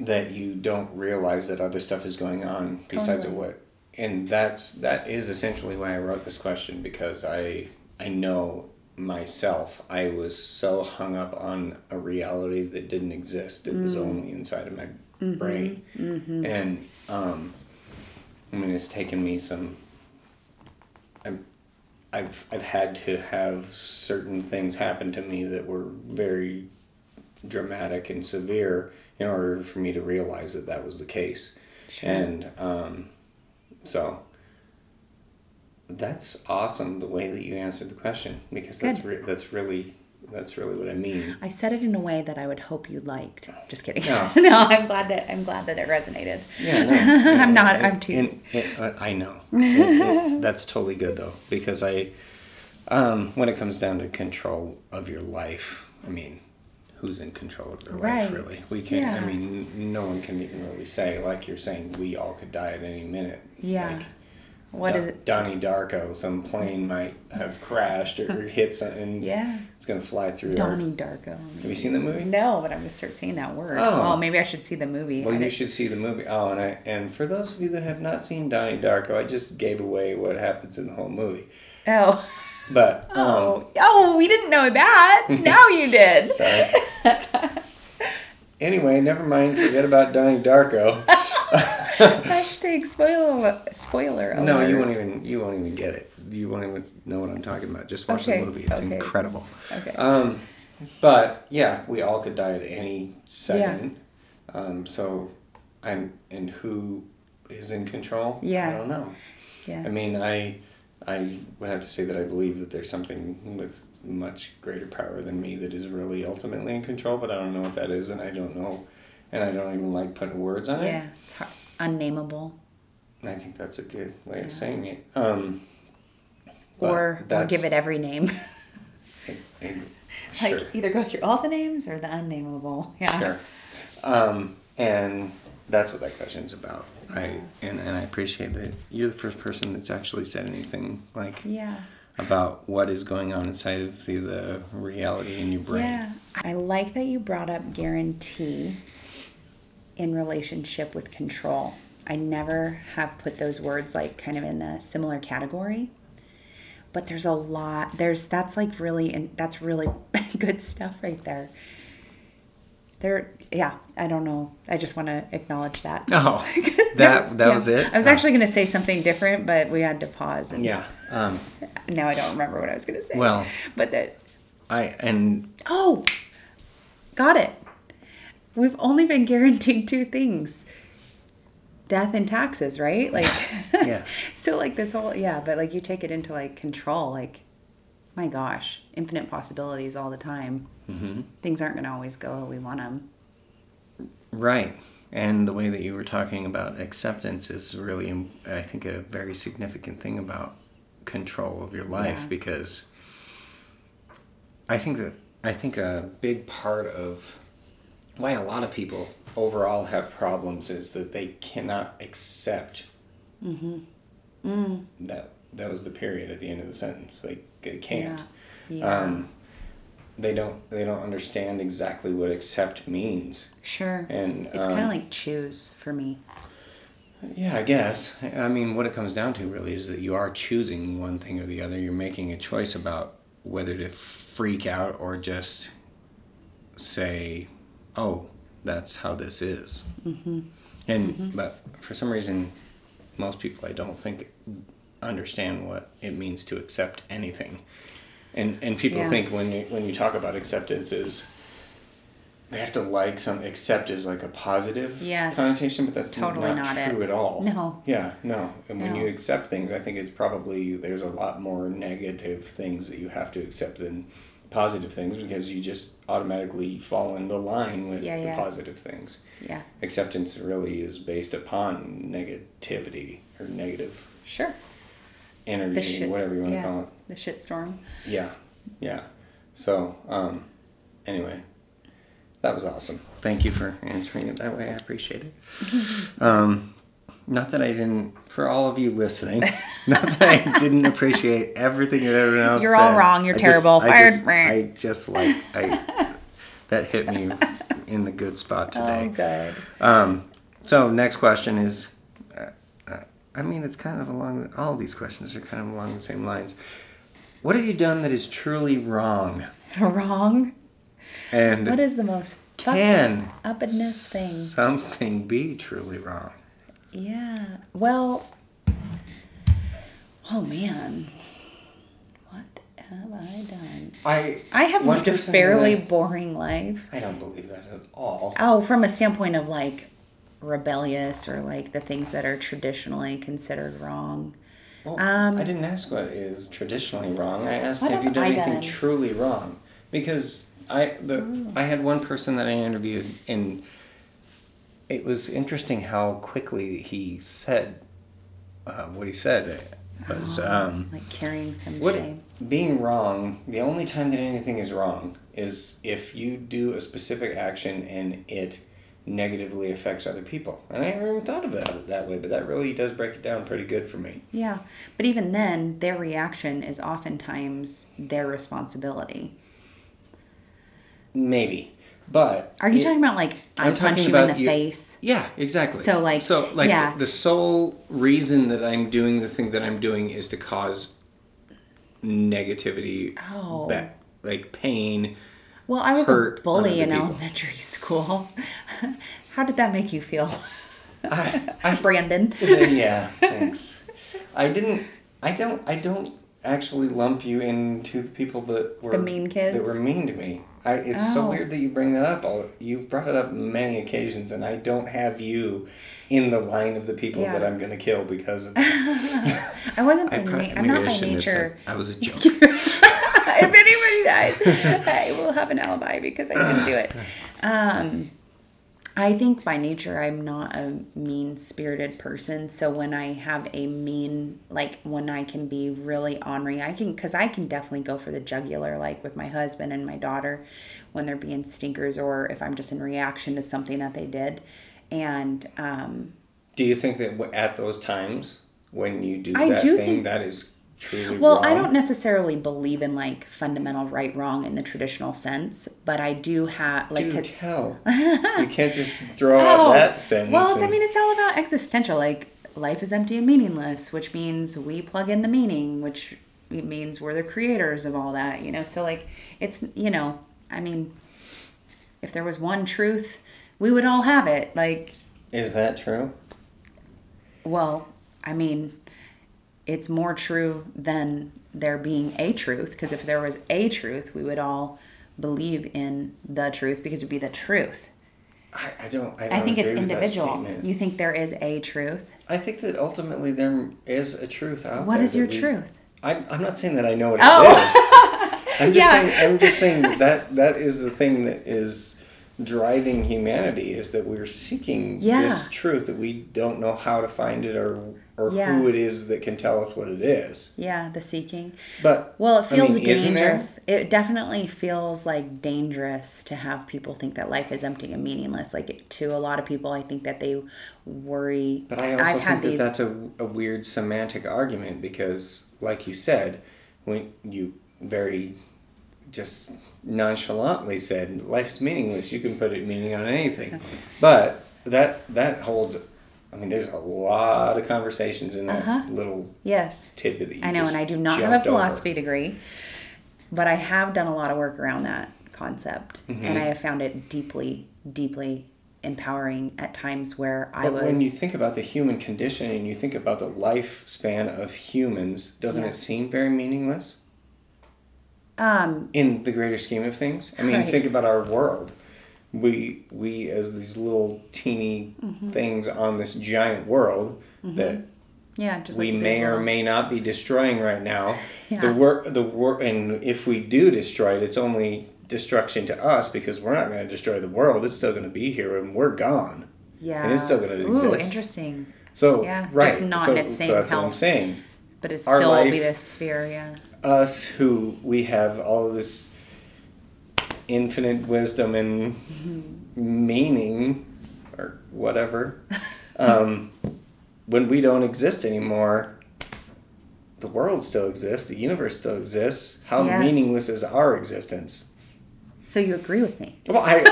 that you don't realize that other stuff is going on besides of what and that's that is essentially why I wrote this question because I I know myself I was so hung up on a reality that didn't exist it Mm. was only inside of my Mm-hmm. brain and um I mean it's taken me some I'm, I've I've had to have certain things happen to me that were very dramatic and severe in order for me to realize that that was the case. And um, so that's awesome the way that you answered the question because that's re- that's really That's really what I mean. I said it in a way that I would hope you liked. Just kidding. No. no, I'm glad that I'm glad that it resonated. Yeah, no, I'm not. It- I'm too. and- it- uh, I know. It- that's totally good though, because I, um, when it comes down to control of your life, I mean, who's in control of their life really? We can't. I mean, no one can even really say. Like you're saying, we all could die at any minute. Yeah. Like, what is it? Donnie Darko, some plane might have crashed or hit something. Yeah. It's gonna fly through. our- Donnie Darko. Have you seen the movie? No, but I'm gonna start saying that word. Oh. Oh, maybe I should see the movie. Well, I you didn't- should see the movie. Oh, and I and for those of you that have not seen Donnie Darko, I just gave away what happens in the whole movie. Oh. But um, Oh. Oh, we didn't know that. now you did. sorry. anyway, never mind. Forget about Donnie Darko. Hashtag spoiler spoiler alert. No, you won't even you won't even get it. You won't even know what I'm talking about. Just watch Okay, the movie. It's okay. incredible. Okay. Um, but yeah, we all could die at any second. Um, so, and and who is in control? Yeah. I don't know. yeah. I mean, I I would have to say that I believe that there's something with much greater power than me that is really ultimately in control, but I don't know what that is, and I don't know, and I don't even like putting words on yeah. it. It's hard. Unnameable. I think that's a good way Yeah. of saying it. Um, Or, or give it every name. eh, like sure. either go through all the names or the unnameable. Yeah. Sure. Um, and that's what that question's about. I and, and I appreciate that you're the first person that's actually said anything like Yeah. about what is going on inside of the, the reality in your brain. Yeah. I like that you brought up guarantee in relationship with control. I never have put those words like kind of in the similar category. But there's a lot there's that's like really and that's really good stuff right there. There yeah, I don't know. I just want to acknowledge that. Oh, that that Yeah. was it. I was Oh. actually going to say something different, but we had to pause and yeah. Um, now I don't remember what I was going to say. Well- but that I and Oh, got it. We've only been guaranteed two things death and taxes, right? Like, so, like, this whole, yeah, but like you take it into like control, like, my gosh, infinite possibilities all the time. mhm. Things aren't going to always go how we want them. right, and the way that you were talking about acceptance is really, I think, a very significant thing about control of your life Yeah. because I think that I think a big part of why a lot of people overall have problems is that they cannot accept that that was the period at the end of the sentence. They, they can't. Yeah. Yeah. Um, they don't they don't understand exactly what accept means. sure. and, it's kind um, of like choose for me. Yeah, I guess. I mean, what it comes down to really is that you are choosing one thing or the other. You're making a choice about whether to freak out or just say, "Oh, that's how this is." Mm-hmm. And but for some reason, most people I don't think understand what it means to accept anything. And and people Yeah. think when you when you talk about acceptance is they have to like some accept is like a positive Yes. connotation, but that's Totally not, not it. true at all. No. Yeah, no. And when you accept things, I think it's probably there's a lot more negative things that you have to accept than positive things because you just automatically fall into line with Yeah, the yeah. positive things. Yeah. Acceptance really is based upon negativity or negative Sure. Energy, shit. whatever you want yeah. to call it. The shitstorm. Yeah, yeah. So, um, anyway, that was awesome. Thank you for answering it that way. I appreciate it. um, not that I didn't, for all of you listening, not that I didn't appreciate everything that everyone else You're all said. wrong. You're I terrible. I Fired. just, I just like, I, that hit me in the good spot today. Oh, good. Um, so next question is, uh, uh, I mean, it's kind of along. All these questions are kind of along the same lines. What have you done that is truly wrong? Wrong. And What is the most can uppedness thing? something be truly wrong? Yeah. Well, oh man. What have I done? I I have lived a fairly that- boring life. I don't believe that at all. Oh, from a standpoint of like rebellious or like the things that are traditionally considered wrong. Well, Um, I didn't ask what is traditionally wrong. I asked, have you done I anything done? truly wrong? because I the Oh. I had one person that I interviewed and it was interesting how quickly he said uh, what he said was um, like carrying some what shame. being wrong. The only time that anything is wrong is if you do a specific action and it negatively affects other people. And I never even thought about it that way, but that really does break it down pretty good for me. Yeah, but even then, their reaction is oftentimes their responsibility. Maybe, but Are you it- talking about like I I'm punch you in the you- face? Yeah, exactly. So, like, so like yeah. the sole reason that I'm doing the thing that I'm doing is to cause negativity, Oh. like pain. Well, I was hurt a bully in people. elementary school. How did that make you feel, I, I, Brandon? yeah, thanks. I didn't. I don't. I don't actually lump you into the people that were The mean kids? that were mean to me. I, it's so Oh. weird that you bring that up. I'll, you've brought it up many occasions, and I don't have you in the line of the people Yeah. that I'm going to kill because of. I wasn't I by na- I'm not I by nature. I was a joke. if anybody dies, I will have an alibi because I didn't do it. Um, I think by nature I'm not a mean spirited person. So when I have a mean, like when I can be really ornery, I can, because I can definitely go for the jugular, like with my husband and my daughter when they're being stinkers or if I'm just in reaction to something that they did. And um, Do you think that at those times when you do I that do thing, think- that is truly Well, wrong? I don't necessarily believe in like fundamental right wrong in the traditional sense, but I do have like Do tell. you can't just throw out oh, that sentence. Oh, Well, it's, I mean, it's all about existential. Like life is empty and meaningless, which means we plug in the meaning, which means we're the creators of all that. You know, so like it's you know, I mean, if there was one truth, we would all have it. Like, is that true? well, I mean, it's more true than there being a truth because if there was a truth, we would all believe in the truth because it would be the truth. I, I don't. I, don't I think it's individual. You think there is a truth? I think that ultimately there is a truth out What is your we- truth? I'm, I'm not saying that I know what Oh. it is. I'm just Yeah. saying. I'm just saying that that is the thing that is driving humanity is that we're seeking Yeah. this truth that we don't know how to find it or or Yeah. who it is that can tell us what it is. Yeah, the seeking. But Well, it I feels mean, dangerous. It definitely feels like dangerous to have people think that life is empty and meaningless. Like to a lot of people, I think that they worry. But I also I've think that these. that's a, a weird semantic argument because, like you said, when you very just nonchalantly said life is meaningless, you can put it meaning on anything. But that that holds. I mean, there's a lot of conversations in that Uh-huh. little yes, tidbit that you I know, and I do not have a over. philosophy degree, but I have done a lot of work around that concept, Mm-hmm. and I have found it deeply, deeply empowering at times where I But was. when you think about the human condition and you think about the lifespan of humans, doesn't Yeah. it seem very meaningless? um, in the greater scheme of things. I mean, Right. think about our world. We we as these little teeny Mm-hmm. things on this giant world that yeah, just we like may or little- may not be destroying right now. Yeah. The work the work and if we do destroy it, it's only destruction to us because we're not going to destroy the world. It's still going to be here and we're gone. Yeah, and it's still gonna Ooh, interesting. So Yeah, right, just not so, in its so same that's what I'm saying. But it still will be this sphere, yeah. us who we have all of this infinite wisdom and meaning or whatever um, when we don't exist anymore the world still exists the universe still exists how Yeah. meaningless is our existence So you agree with me? well i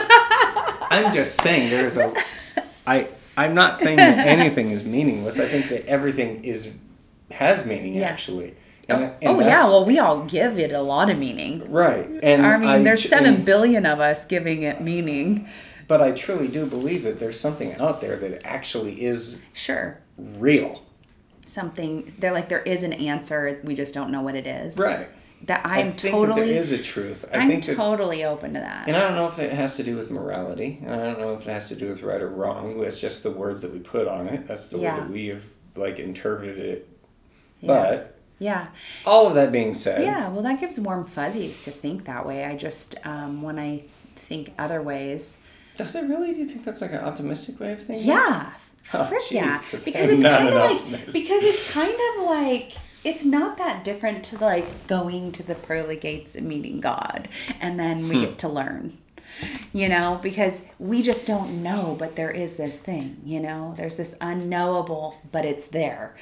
i'm just saying there's a i i'm not saying that anything is meaningless i think that everything is has meaning Yeah. actually Oh, and oh yeah, well we all give it a lot of meaning. Right, and I mean, there's ch- seven and- billion of us giving it meaning. But I truly do believe that there's something out there that actually is Sure, real. something. They're like there is an answer. We just don't know what it is. Right. That I I'm think totally. that there is a truth. I I'm think that, totally open to that. and I don't know if it has to do with morality, and I don't know if it has to do with right or wrong. It's just the words that we put on it. That's the Yeah. way that we have like interpreted it. Yeah. But Yeah. All of that being said, Yeah, well, that gives warm fuzzies to think that way. I just, um, when I think other ways, does it really? Do you think that's like an optimistic way of thinking? yeah, Oh, jeez, yeah, 'cause because it's kind of like optimist. because it's kind of like it's not that different to like going to the pearly gates and meeting God, and then we Hmm. get to learn. You know, because we just don't know, but there is this thing, you know, there's this unknowable, but it's there.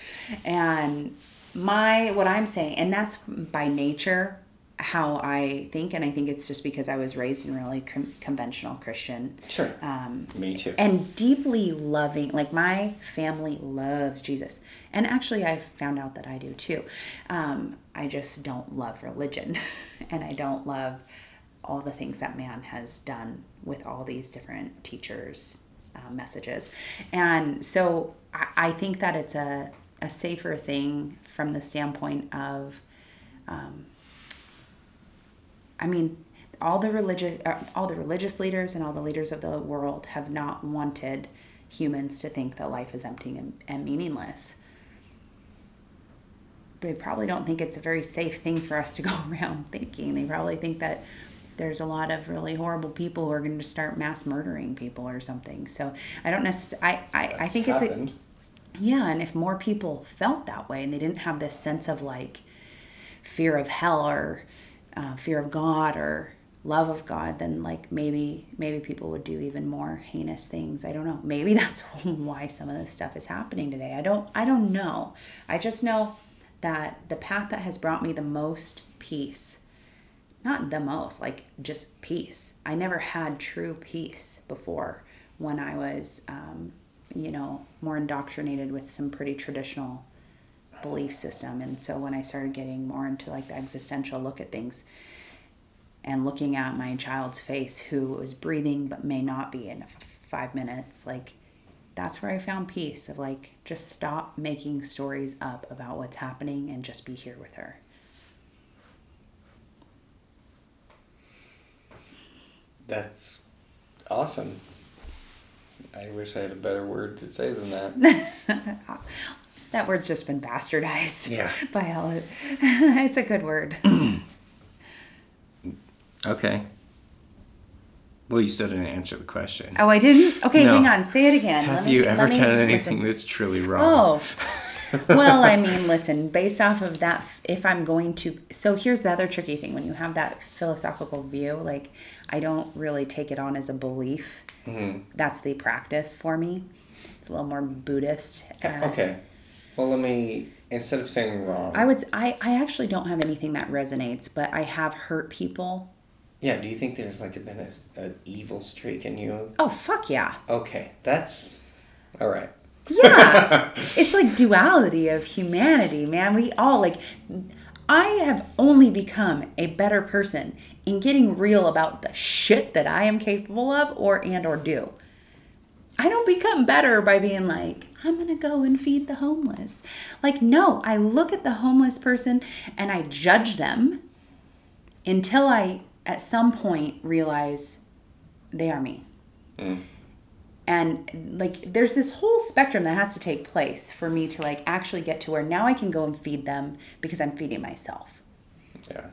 And my, what I'm saying, and that's by nature how I think, and I think it's just because I was raised in really con- conventional Christian. Sure. Um, Me too. and deeply loving like my family loves jesus and actually i found out that i do too um, i just don't love religion and i don't love all the things that man has done with all these different teachers uh, messages and so I, I think that it's a, a safer thing from the standpoint of I mean, all the religious, uh, all the religious leaders and all the leaders of the world have not wanted humans to think that life is empty and, and meaningless. They probably don't think it's a very safe thing for us to go around thinking. They probably think that there's a lot of really horrible people who are going to start mass murdering people or something. So I don't necessarily. I, I, I think it's a, happened. Yeah, and if more people felt that way and they didn't have this sense of like fear of hell or uh, fear of God or love of God, then like maybe maybe people would do even more heinous things. I don't know. Maybe that's why some of this stuff is happening today. I don't I don't know. I just know that the path that has brought me the most peace not the most, like just peace. I never had true peace before when I was, um, you know, more indoctrinated with some pretty traditional belief system. And so when I started getting more into like the existential look at things and looking at my child's face who is breathing but may not be in five minutes, like that's where I found peace of like just stop making stories up about what's happening and just be here with her. That's awesome. I wish I had a better word to say than that. That word's just been bastardized. Yeah. By all it. it's a good word. okay. Well, you still didn't answer the question. Oh, I didn't? Okay, No. hang on. Say it again. Have Let you let ever me done listen. anything that's truly wrong? Oh. well, I mean, listen, based off of that, if I'm going to. So here's the other tricky thing when you have that philosophical view, like, I don't really take it on as a belief. Mm-hmm. That's the practice for me. It's a little more Buddhist. uh, Okay. Well, let me instead of saying wrong. I would. I, I actually don't have anything that resonates, but I have hurt people. yeah. Do you think there's like been a, an evil streak in you? Oh fuck yeah. Okay, that's all right. Yeah. it's like duality of humanity, man. We all like I have only become a better person in getting real about the shit that I am capable of or and or do. I don't become better by being like, I'm going to go and feed the homeless. Like no, I look at the homeless person and I judge them until I at some point realize they are me mm. And like there's this whole spectrum that has to take place for me to like actually get to where now I can go and feed them because I'm feeding myself. Yeah.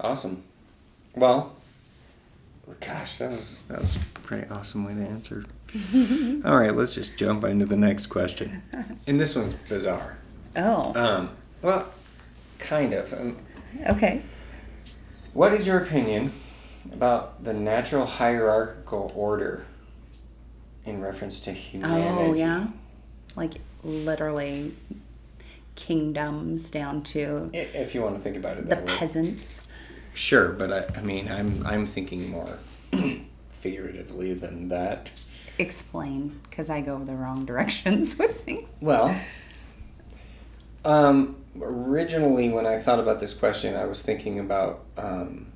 Awesome. Well, gosh, that was that was a pretty awesome way to answer. All right, let's just jump into the next question. And this one's bizarre. Oh, Um, well, kind of. Um, okay. what is your opinion about the natural hierarchical order in reference to humanity? Oh, yeah. Like literally kingdoms down to If you want to think about it the that way. peasants. Sure, but I, I mean, I'm I'm thinking more figuratively than that. Explain, because I go the wrong directions with things. Well, um, originally when I thought about this question, I was thinking about um,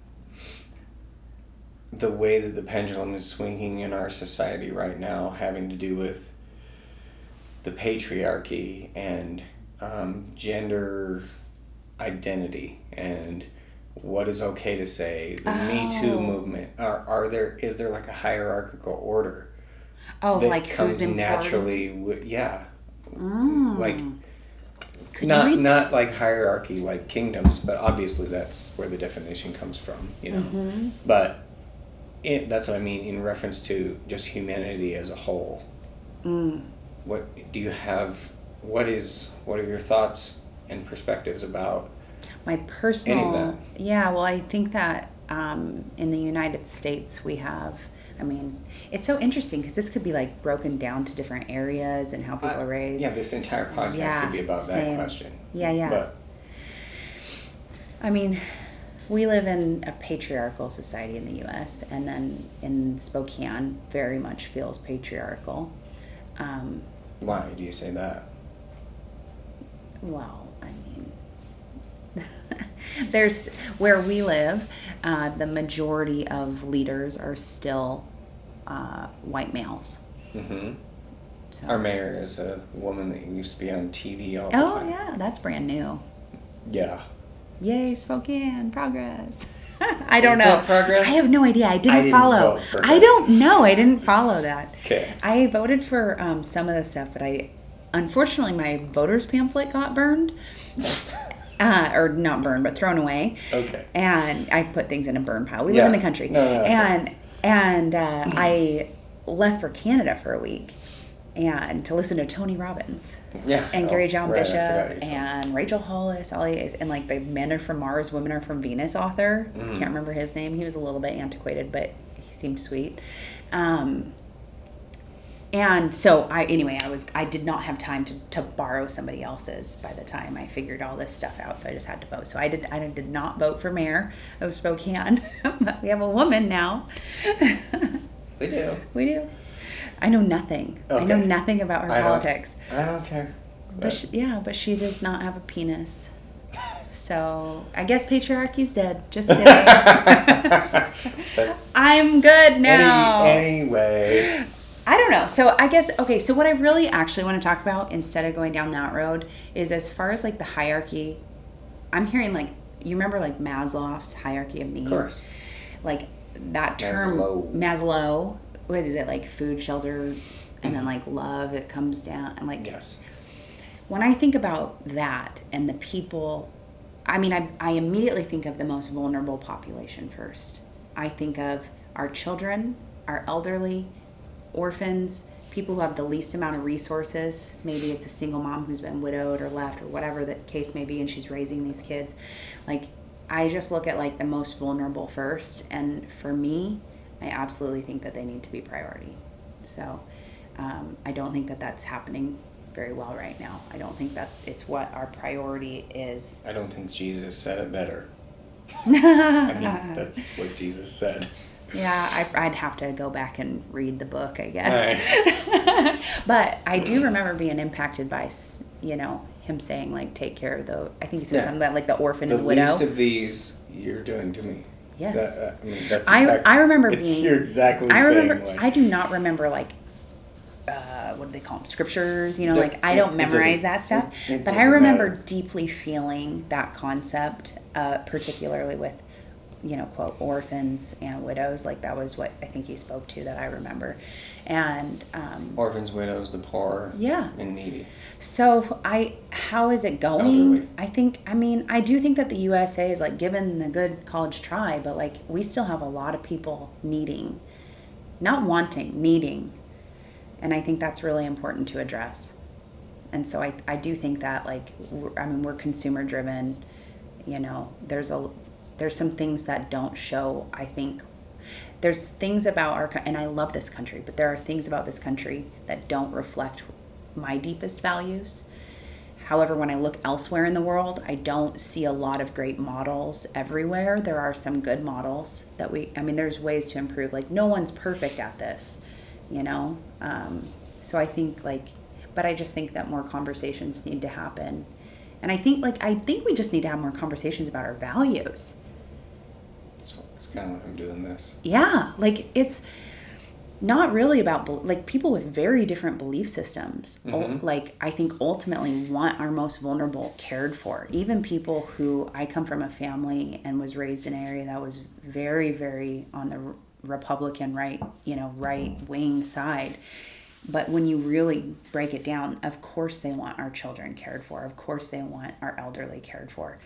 the way that the pendulum is swinging in our society right now, having to do with the patriarchy and um, gender identity and what is okay to say the me too Oh. movement are, are there is there like a hierarchical order Oh, that like comes who's naturally yeah like Mm. Could you not not like hierarchy like kingdoms, but obviously that's where the definition comes from, you know. Mm-hmm. But it, that's what I mean in reference to just humanity as a whole. Mm. What do you have? What is? What are your thoughts and perspectives about? My personal, that. yeah. Well, I think that um, in the United States we have. I mean, it's so interesting because this could be like broken down to different areas and how people Uh, are raised. Yeah, this entire podcast Yeah, could be about same. that question. Yeah, yeah. But I mean, we live in a patriarchal society in the U.S., and then in Spokane, very much feels patriarchal. Um, why do you say that? well, I mean, there's where we live, uh, the majority of leaders are still uh, white males. hmm So. Our mayor is a woman that used to be on TV all the oh time. yeah, that's brand new. Yeah. Yay, Spokane, progress. I don't Is know. progress? I have no idea. I didn't, didn't follow. I don't know. I didn't follow that. Okay. I voted for um, some of the stuff, but I unfortunately my voters pamphlet got burned. Uh, or not burned, but thrown away. Okay. And I put things in a burn pile. We Yeah. live in the country. No, no, no, okay. and and uh, I left for Canada for a week and to listen to Tony Robbins Yeah. and Oh, Gary John right, Bishop forgot you told me. and Rachel Hollis, all these, and like the Men Are From Mars, Women Are From Venus author. Mm-hmm. Can't remember his name. He was a little bit antiquated, but he seemed sweet. Um, and so I anyway I was I did not have time to, to borrow somebody else's by the time I figured all this stuff out so I just had to vote so I did I did not vote for mayor of Spokane we have a woman now We do. we do I know nothing I know nothing about her I politics I don't care. but she, yeah, but she does not have a penis. So I guess patriarchy's dead. Just kidding. I'm good now. any, anyway, I don't know. So I guess okay. So what I really actually want to talk about instead of going down that road is as far as like the hierarchy. I'm hearing like you remember like Maslow's hierarchy of needs? of course. Like that term Maslow. Maslow. What is it like? Food, shelter, and then mm-hmm. like love. It comes down and like Yes. when I think about that and the people, I mean, I, I immediately think of the most vulnerable population first. I think of our children, our elderly, orphans, people who have the least amount of resources. Maybe it's a single mom who's been widowed or left or whatever the case may be, and she's raising these kids. Like, I just look at like the most vulnerable first. And for me, I absolutely think that they need to be priority. So um, I don't think that that's happening very well right now. I don't think that it's what our priority is. I don't think Jesus said it better. I mean, that's what Jesus said. Yeah, I, I'd have to go back and read the book, I guess. but I do remember being impacted by, you know, him saying like, "Take care of the." I think he said Yeah. something about like the orphan The and the widow. The least of these you're doing to me. Yes. That, uh, I mean, that's I exact- I remember it's, being. You're exactly I remember. like, I do not remember like. Uh, what do they call them? Scriptures, you know, like I don't memorize that stuff, it- it but I remember matter. deeply feeling that concept, uh, particularly with, you know, quote orphans and widows. Like that was what I think he spoke to that I remember, and um, orphans, widows, the poor, Yeah. and needy. so I, how is it going? Elderly. I think, I mean, I do think that the USA is like given the good college try, but like we still have a lot of people needing, not wanting, needing, and I think that's really important to address. And so I, I do think that like, I mean, we're consumer driven. You know, there's a, there's some things that don't show. I think there's things about our and I love this country, but there are things about this country that don't reflect my deepest values. However, when I look elsewhere in the world, I don't see a lot of great models everywhere. There are some good models that we, I mean, there's ways to improve. Like, no one's perfect at this, you know? Um, so I think, like, but I just think that more conversations need to happen. And I think, like, I think we just need to have more conversations about our values. That's kind of why I'm doing this. Yeah, like it's not really about like people with very different belief systems. ul- mm-hmm. Like I think ultimately want our most vulnerable cared for. Even people who I come from a family and was raised in an area that was very very on the Republican right, you know, right wing side. But when you really break it down, of course they want our children cared for. Of course they want our elderly cared for.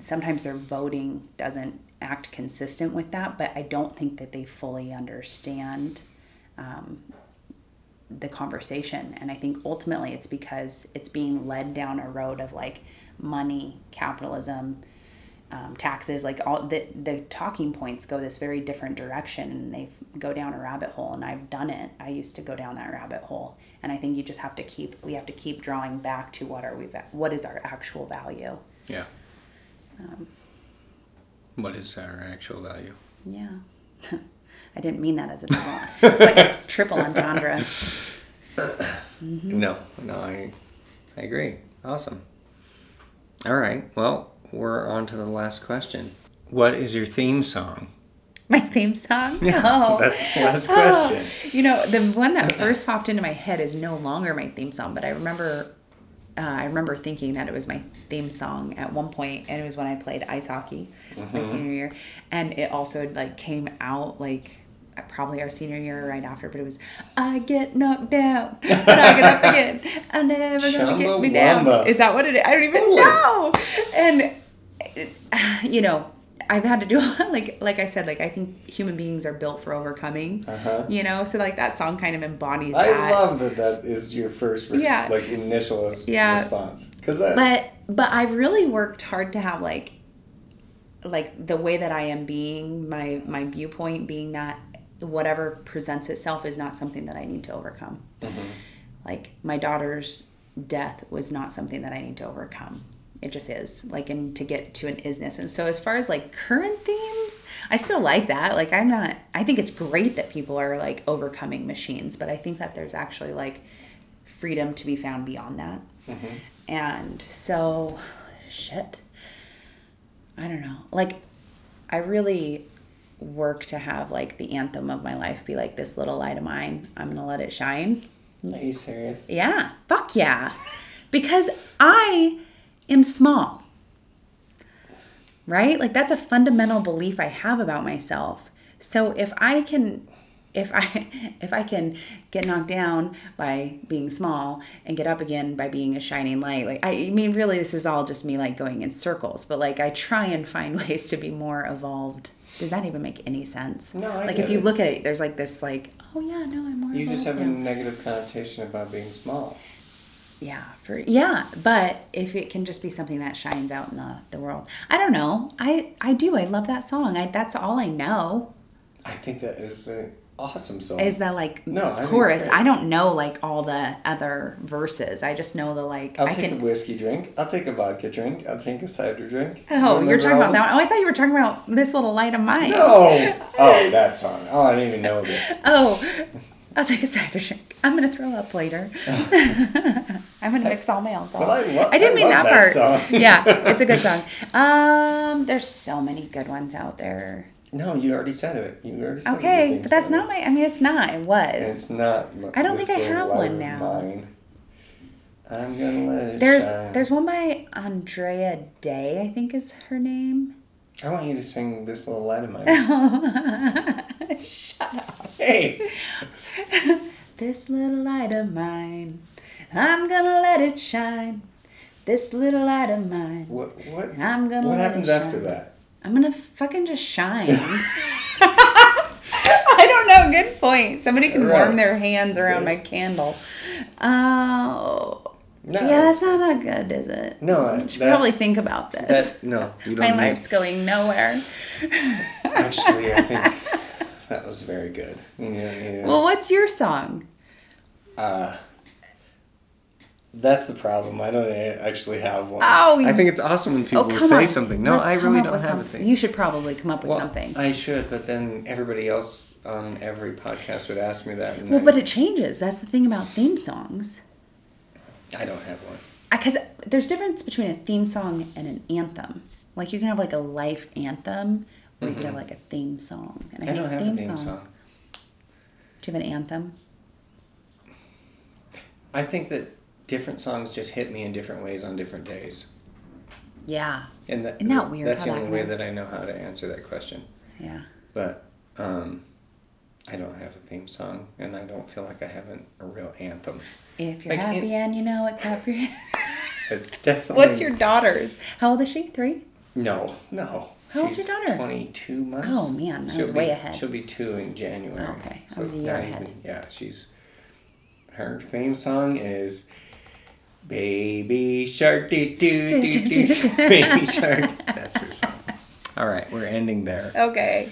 Sometimes their voting doesn't act consistent with that, but I don't think that they fully understand um, the conversation. And I think ultimately it's because it's being led down a road of like money, capitalism, um, taxes, like all the, the talking points go this very different direction and they go down a rabbit hole. And I've done it. I used to go down that rabbit hole. And I think you just have to keep, we have to keep drawing back to what are we, what is our actual value? Yeah. Um, what is our actual value? Yeah. I didn't mean that as a double. it's like a triple entendre. Mm-hmm. No, no, I, I agree. Awesome. All right. Well, we're on to the last question. What is your theme song? My theme song? Yeah, oh. that's the last question. Oh. You know, the one that first popped into my head is no longer my theme song, but I remember uh, I remember thinking that it was my theme song at one point, and it was when I played ice hockey mm-hmm. my senior year, and it also like came out like probably our senior year right after, but it was I get knocked down, but I get up again. I never gonna get me down. Is that what it is? I don't even know. And you know, I've had to do a lot. like like I said, like I think human beings are built for overcoming. Uh-huh. You know, so like that song kind of embodies that I that. love that that is your first res- yeah. like initial yeah. response. Cuz But but I've really worked hard to have like like the way that I am being my my viewpoint being that whatever presents itself is not something that I need to overcome. Mm-hmm. Like my daughter's death was not something that I need to overcome. It just is like, and to get to an isness. And so, as far as like current themes, I still like that. Like, I'm not, I think it's great that people are like overcoming machines, but I think that there's actually like freedom to be found beyond that. Mm-hmm. And so, shit. I don't know. Like, I really work to have like the anthem of my life be like this little light of mine. I'm gonna let it shine. Are you serious? Yeah. Fuck yeah. because I am small. Right? Like that's a fundamental belief I have about myself. So if I can if I if I can get knocked down by being small and get up again by being a shining light, like I, I mean really this is all just me like going in circles, but like I try and find ways to be more evolved did that even make any sense? No, I like if you it. look at it, there's like this like, oh yeah, no, I'm more. You just have a negative connotation about being small. Yeah, for yeah, but if it can just be something that shines out in the, the world, I don't know. I I do. I love that song. I that's all I know. I think that is a awesome song. Is that like no, I chorus? I don't know like all the other verses. I just know the like. I'll I take can... a whiskey drink. I'll take a vodka drink. I'll drink a cider drink. Oh, you're talking about that. Oh, I thought you were talking about this little light of mine. No. Oh, that song. Oh, I didn't even know it. oh. I'll take a cider drink. I'm gonna throw up later. I'm gonna mix all my alcohol. I, lo- I, didn't I mean that, that part. yeah, it's a good song. Um, there's so many good ones out there. No, you already said it. You already said Okay, but that's not my. I mean, it's not. It was. It's not. I don't think I have one now. Mine. I'm gonna let it There's shine. there's one by Andrea Day. I think is her name. I want you to sing this little light of mine. Shut up. Hey. this little light of mine, I'm gonna let it shine. This little light of mine. What what? I'm gonna. What happens after that? I'm gonna fucking just shine. I don't know. Good point. Somebody can right. warm their hands around yeah. my candle. Oh. No, yeah, that's not that good, is it? No, I should that, probably think about this. That, no, you don't. My life's going nowhere. Actually, I think that was very good. Yeah, yeah. Well, what's your song? Uh, that's the problem. I don't actually have one. Oh, I think it's awesome when people oh, say on. something. No, Let's I really don't have a thing. You should probably come up with well, something. I should, but then everybody else on every podcast would ask me that. well, I, but it changes. That's the thing about theme songs. I don't have one. Because there's difference between a theme song and an anthem. Like you can have like a life anthem, or mm-hmm. you can have like a theme song. And I, I don't have theme a theme songs. song. Do you have an anthem? I think that different songs just hit me in different ways on different days. Yeah. And that, Isn't that weird? That's the only way that I know how to answer that question. Yeah. But um, I don't have a theme song, and I don't feel like I have an, a real anthem. If you're Like, happy it- and you know it, clap your It's definitely. What's your daughter's? How old is she? Three? No, no. How old's your daughter? Twenty-two months. Oh, man, I She'll was be- way ahead. She'll be two in January. Okay, I was a year ahead. yeah, she's. Her theme song is. Baby shark doo doo doo doo. Baby shark. That's her song. All right, we're ending there. Okay.